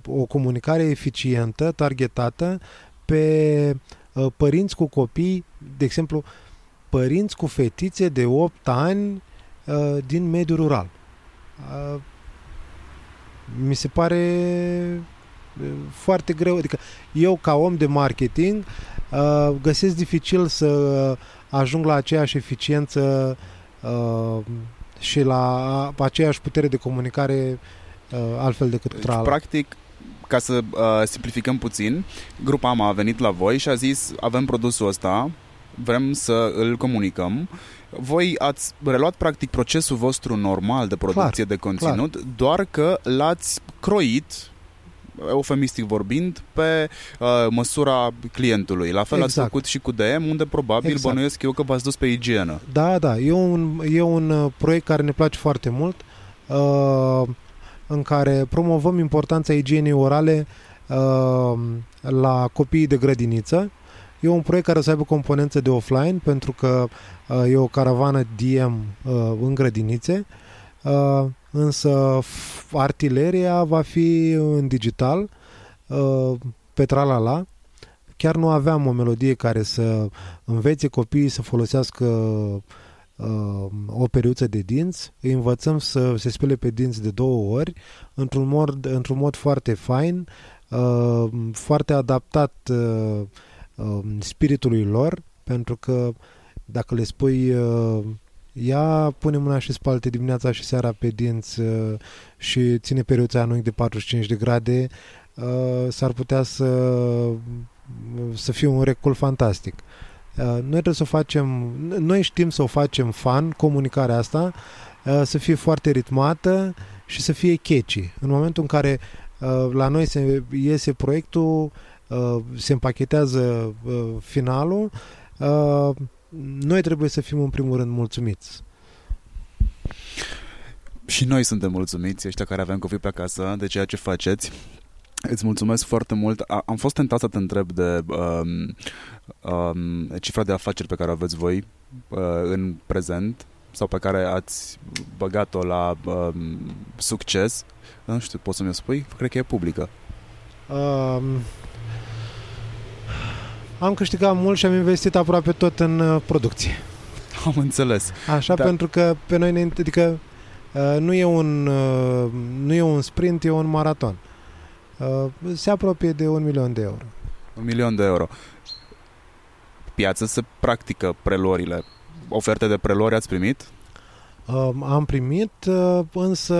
o comunicare eficientă, targetată pe uh, părinți cu copii, de exemplu, părinți cu fetițe de 8 ani uh, din mediul rural. Uh, mi se pare uh, foarte greu. Adică eu, ca om de marketing, uh, găsesc dificil să ajung la aceeași eficiență uh, și la aceeași putere de comunicare uh, altfel decât Deci, Trala. practic, ca să uh, simplificăm puțin, grupa AMA a venit la voi și a zis avem produsul ăsta, vrem să îl comunicăm. Voi ați reluat practic procesul vostru normal de producție de conținut, doar că l-ați croit eufemistic vorbind, pe uh, măsura clientului. La fel ați Exact. făcut și cu DM, unde probabil Exact. bănuiesc eu că v-ați dus pe igienă. Da, da, e un, e un uh, proiect care ne place foarte mult, uh, în care promovăm importanța igienei orale uh, la copiii de grădiniță. E un proiect care o să aibă componență de offline, pentru că uh, e o caravană DM uh, în grădinițe, uh, însă f- artileria va fi în digital, uh, pe tralala. Chiar nu aveam o melodie care să învețe copiii să folosească uh, o periuță de dinți, îi învățăm să se spele pe dinți de două ori, într-un mod, într-un mod foarte fain, uh, foarte adaptat uh, uh, spiritului lor, pentru că dacă le spui uh, ia pune mâna și spalte dimineața și seara pe dinți uh, și ține periuța în unghi de 45 de grade, uh, s-ar putea să să fie un recul fantastic. Uh, Noi trebuie să o facem, noi știm să o facem fan, comunicarea asta, uh, să fie foarte ritmată și să fie catchy. În momentul în care uh, la noi se iese proiectul, uh, se împachetează uh, finalul, uh, noi trebuie să fim în primul rând mulțumiți. Și noi suntem mulțumiți, ăștia care avem copii pe acasă, de ceea ce faceți. Îți mulțumesc foarte mult. A, am fost tentat să te întreb de um, um, cifra de afaceri pe care o aveți voi uh, în prezent sau pe care ați băgat-o la um, succes. Nu știu, poți să mi-o spui? Cred că e publică. Um, am câștigat mult și am investit aproape tot în uh, producție. Am înțeles. Așa, Da. pentru că pe noi ne... Adică uh, nu e un uh, nu e un sprint, e un maraton. Uh, se apropie de un milion de euro. Un milion de euro. Piață se practică preluările. Oferte de preluări ați primit? Uh, am primit, uh, însă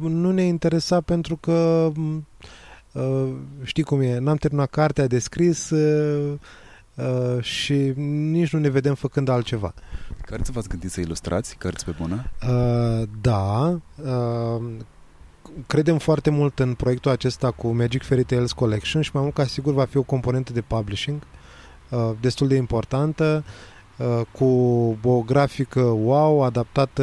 nu ne interesa pentru că uh, știi cum e, n-am terminat cartea de scris uh, uh, și nici nu ne vedem făcând altceva. Cărți v-ați gândit să ilustrați? Cărți pe bună? Uh, da, uh, credem foarte mult în proiectul acesta cu Magic Fairy Tales Collection și mai mult ca sigur va fi o componentă de publishing. uh, destul de importantă, uh, cu o grafică wow, adaptată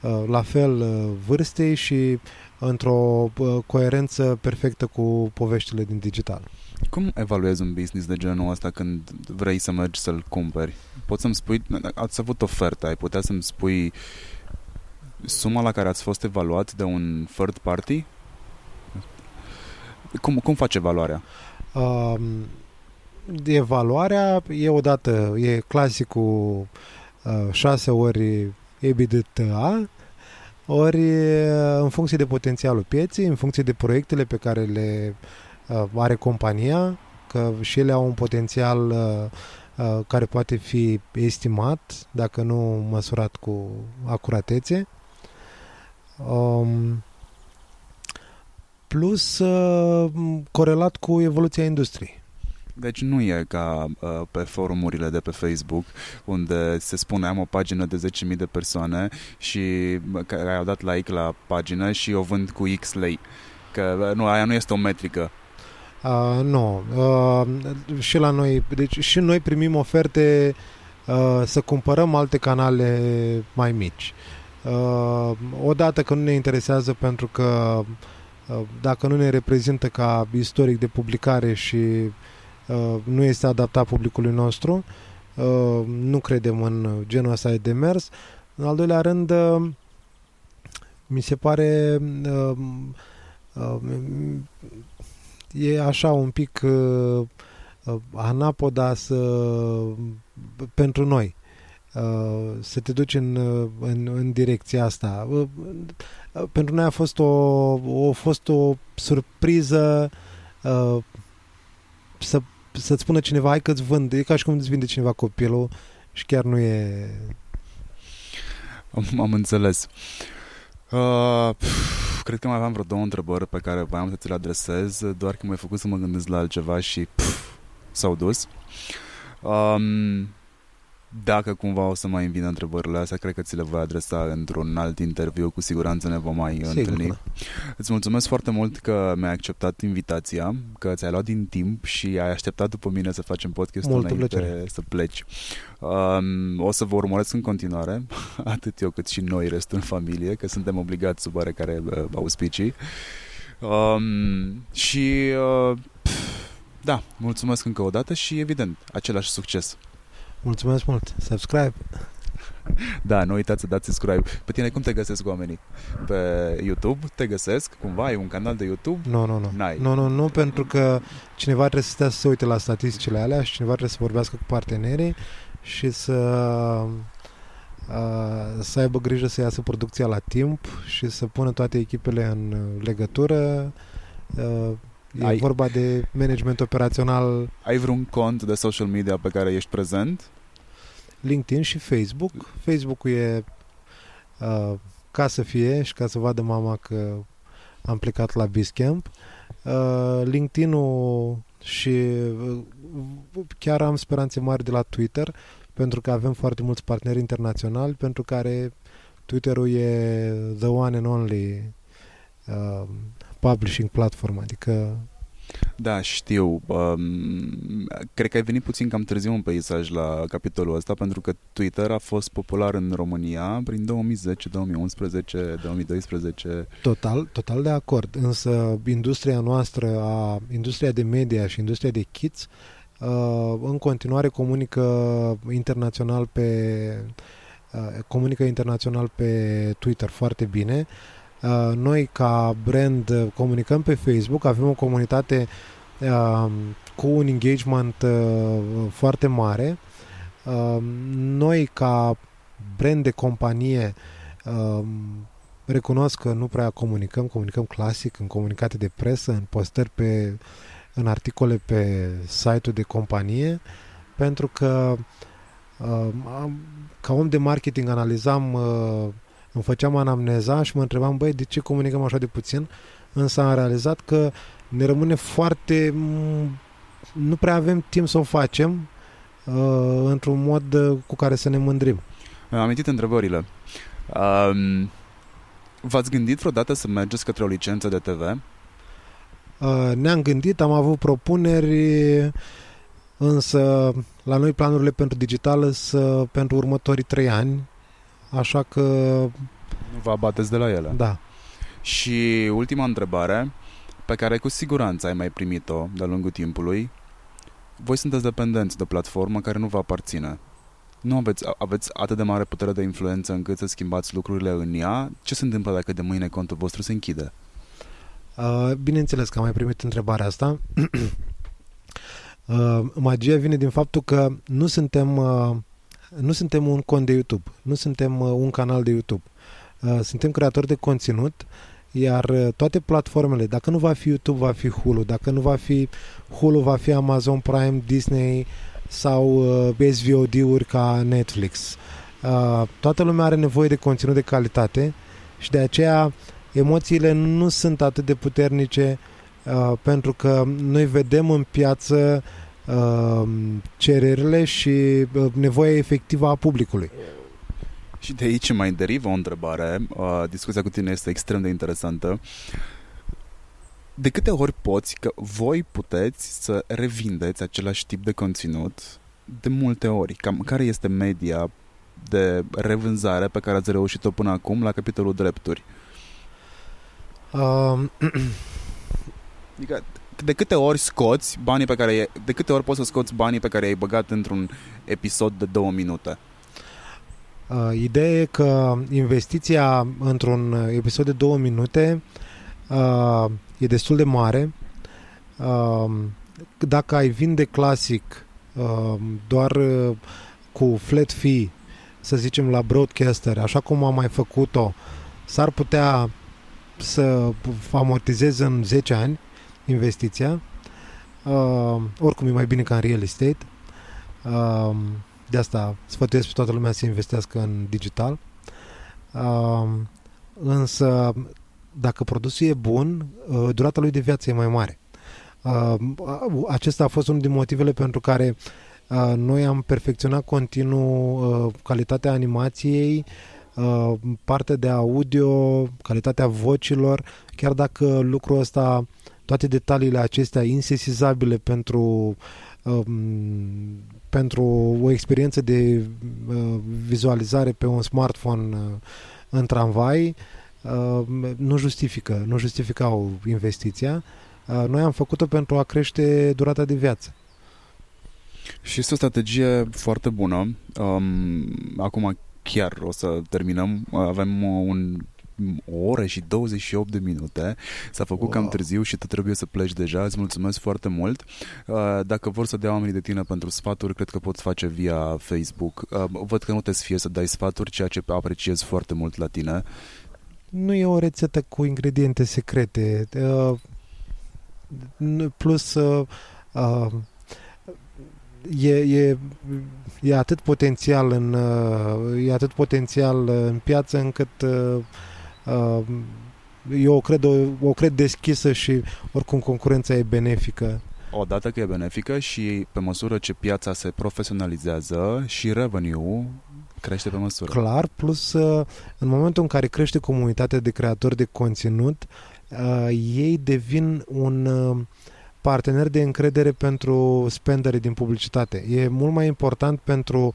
uh, la fel uh, vârstei și într-o uh, coerență perfectă cu poveștile din digital. Cum evaluezi un business de genul ăsta când vrei să mergi să-l cumperi? Poți să-mi spui, ați avut ofertă, ai putea să-mi spui suma la care ați fost evaluat de un third party? Cum, cum face evaluarea? Uh, evaluarea e odată, e clasicul uh, 6 ori EBITDA, ori uh, în funcție de potențialul pieței, în funcție de proiectele pe care le uh, are compania, că și ele au un potențial uh, uh, care poate fi estimat, dacă nu măsurat cu acuratețe. Um, plus uh, corelat cu evoluția industriei. Deci nu e ca uh, pe forumurile de pe Facebook unde se spune am o pagină de 10.000 de persoane și care au dat like la pagină și o vând cu X lei. Că nu, aia nu este o metrică. Uh, nu. Uh, și la noi, deci și noi primim oferte uh, să cumpărăm alte canale mai mici. Uh, odată că nu ne interesează pentru că uh, dacă nu ne reprezintă ca istoric de publicare și uh, nu este adaptat publicului nostru, uh, nu credem în genul ăsta de demers. În al doilea rând, uh, mi se pare uh, uh, e așa un pic uh, uh, anapoda să, pentru noi uh, să te duci în, uh, în, în direcția asta. Uh, uh, pentru noi a fost o, a fost o surpriză uh, să, să-ți spună cineva, hai că-ți vând. E ca și cum îți vinde cineva copilul și chiar nu e... Am, am înțeles. Uh, pf, cred că mai aveam vreo două întrebări pe care voiam să ți le adresez, doar că m-ai făcut să mă gândesc la altceva și pf, s-au dus. Um, dacă cumva o să mai îmi vină întrebările astea, cred că ți le voi adresa într-un alt interviu, cu siguranță ne vom mai Sigur, întâlni. da. Îți mulțumesc foarte mult că mi-ai acceptat invitația, că ți-ai luat din timp și ai așteptat după mine să facem podcastul Multă înainte plăcere. să pleci. Um, o să vă urmăresc în continuare, atât eu cât și noi, restul în familie, că suntem obligați sub oarecare uh, auspicii. Um, și uh, pf, da, mulțumesc încă o dată și evident, același succes. Mulțumesc mult. Subscribe. Da, nu uitați să dați subscribe. Pe tine cum te găsesc oamenii? Pe YouTube te găsesc? Cumva ai un canal de YouTube? Nu, nu, nu. N-ai. Nu, nu, nu, pentru că cineva trebuie să stea să se uite la statisticile alea și cineva trebuie să vorbească cu partenerii și să uh, să aibă grijă să iasă producția la timp și să pună toate echipele în uh, legătură. Uh, e Ai- vorba de management operațional Ai vreun cont de social media pe care ești prezent? LinkedIn și Facebook. Facebook-ul e uh, ca să fie și ca să vadă mama că am plecat la Biscamp. Uh, LinkedIn-ul și uh, chiar am speranțe mari de la Twitter pentru că avem foarte mulți parteneri internaționali pentru care Twitter-ul e the one and only uh, publishing platform, adică Da, știu. Um, cred că ai venit puțin cam târziu în peisaj la capitolul ăsta, pentru că Twitter a fost popular în România prin 2010, 2011, 2012. Total, total de acord, însă industria noastră, a, industria de media și industria de kits uh, în continuare comunică internațional pe uh, comunică internațional pe Twitter foarte bine. Uh, noi ca brand uh, comunicăm pe Facebook, avem o comunitate uh, cu un engagement uh, foarte mare. Uh, noi ca brand de companie uh, recunosc că nu prea comunicăm, comunicăm clasic în comunicate de presă, în postări pe în articole pe site-ul de companie, pentru că uh, am, ca om de marketing analizam, uh, îmi făceam anamneza și mă întrebam, băi, de ce comunicăm așa de puțin? Însă am realizat că ne rămâne foarte... m, nu prea avem timp să o facem uh, într-un mod uh, cu care să ne mândrim. Mi-am amintit întrebările. Um, v-ați gândit vreodată să mergeți către o licență de TV? Uh, ne-am gândit, am avut propuneri, însă la noi planurile pentru digital sunt pentru următorii trei ani, așa că... Nu vă abateți de la ele. Da. Și ultima întrebare, pe care cu siguranță ai mai primit-o de-a lungul timpului. Voi sunteți dependenți de o platformă care nu vă aparține. Nu aveți, aveți atât de mare putere de influență încât să schimbați lucrurile în ea. Ce se întâmplă dacă de mâine contul vostru se închide? Uh, bineînțeles că am mai primit întrebarea asta. uh, magia vine din faptul că nu suntem, uh, nu suntem un cont de YouTube, nu suntem uh, un canal de YouTube. Uh, suntem creatori de conținut, iar uh, toate platformele, dacă nu va fi YouTube, va fi Hulu, dacă nu va fi Hulu, va fi Amazon Prime, Disney sau uh, SVOD-uri ca Netflix. Uh, toată lumea are nevoie de conținut de calitate și de aceea emoțiile nu sunt atât de puternice uh, pentru că noi vedem în piață uh, cererile și uh, nevoia efectivă a publicului. Și de aici mai derivă o întrebare. Uh, discuția cu tine este extrem de interesantă. De câte ori poți, că voi puteți să revindeți același tip de conținut de multe ori? Cam care este media de revânzare pe care ați reușit-o până acum la capitolul drepturi? Uh, Adică de câte ori scoți banii pe care de câte ori poți să scoți banii pe care i-ai băgat într-un episod de două minute? Uh, ideea e că investiția într-un episod de două minute uh, e destul de mare. Uh, dacă ai vinde clasic uh, doar uh, cu flat fee, să zicem la broadcaster, așa cum am mai făcut-o, s-ar putea să amortizez în 10 ani investiția. Uh, oricum e mai bine ca în real estate. Uh, de asta sfătuiesc pe toată lumea să investească în digital. Uh, însă, dacă produsul e bun, uh, durata lui de viață e mai mare. Uh, acesta a fost unul din motivele pentru care uh, noi am perfecționat continuu uh, calitatea animației, uh, partea de audio, calitatea vocilor, chiar dacă lucrul ăsta, toate detaliile acestea insesizabile pentru um, pentru o experiență de uh, vizualizare pe un smartphone uh, în tramvai uh, nu justifică, nu justificau investiția. Uh, noi am făcut-o pentru a crește durata de viață. Și este o strategie foarte bună. Um, acum chiar o să terminăm. Avem un o oră și 28 de minute. S-a făcut wow. cam târziu și tu trebuie să pleci deja. Îți mulțumesc foarte mult. Uh, dacă vor să dea oamenii de tine pentru sfaturi, cred că poți face via Facebook. Uh, văd că nu te sfie să dai sfaturi, ceea ce apreciez foarte mult la tine. Nu e o rețetă cu ingrediente secrete. Uh, plus e, e, e atât potențial în e atât potențial în piață încât eu o cred, o, o cred deschisă și oricum concurența e benefică. Odată că e benefică și pe măsură ce piața se profesionalizează și revenue crește pe măsură. Clar, plus uh, în momentul în care crește comunitatea de creatori de conținut, uh, ei devin un uh, partener de încredere pentru spendere din publicitate. E mult mai important pentru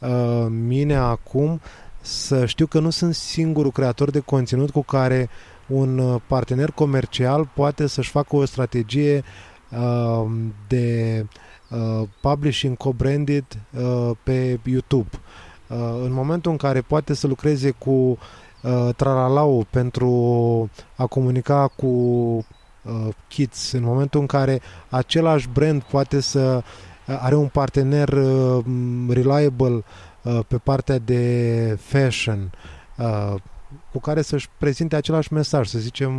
uh, mine acum să știu că nu sunt singurul creator de conținut cu care un uh, partener comercial poate să-și facă o strategie uh, de uh, publishing co-branded uh, pe YouTube. Uh, în momentul în care poate să lucreze cu uh, Tralalau pentru a comunica cu uh, kids, în momentul în care același brand poate să uh, are un partener uh, reliable Uh, pe partea de fashion uh, cu care să-și prezinte același mesaj, să zicem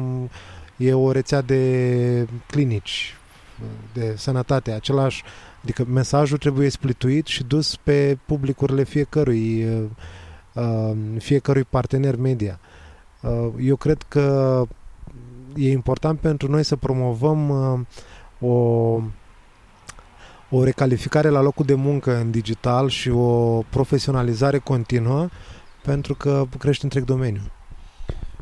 e o rețea de clinici de sănătate, același adică mesajul trebuie splituit și dus pe publicurile fiecărui uh, fiecărui partener media. Eu cred că e important pentru noi să promovăm o o recalificare la locul de muncă în digital și o profesionalizare continuă pentru că crește întreg domeniu.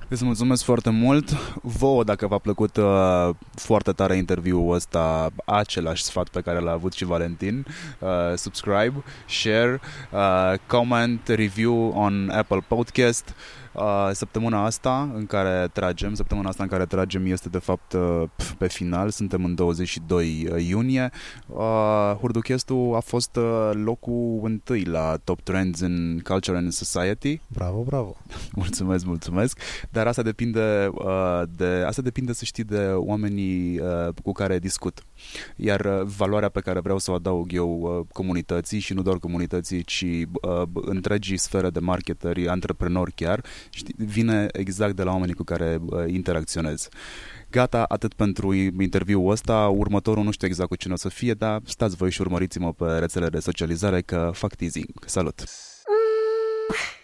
Îți mulțumesc foarte mult. Vouă, dacă v-a plăcut uh, foarte tare interviul ăsta, același sfat pe care l-a avut și Valentin, uh, subscribe, share, uh, comment, review on Apple Podcast. Uh, săptămâna asta în care tragem, săptămâna asta în care tragem este de fapt uh, pe final, suntem în 22 uh, iunie. Uh, Hurduchestul a fost uh, locul întâi la Top Trends în Culture and Society. Bravo, bravo. mulțumesc, mulțumesc. Dar asta depinde, uh, de, asta depinde să știi de oamenii uh, cu care discut. Iar uh, valoarea pe care vreau să o adaug eu uh, comunității și nu doar comunității, ci uh, întregii sfere de marketeri, antreprenori chiar, știi, vine exact de la oamenii cu care uh, interacționez. Gata, atât pentru interviul ăsta. Următorul nu știu exact cu cine o să fie, dar stați voi și urmăriți-mă pe rețelele de socializare că fac teasing. Salut! Mm.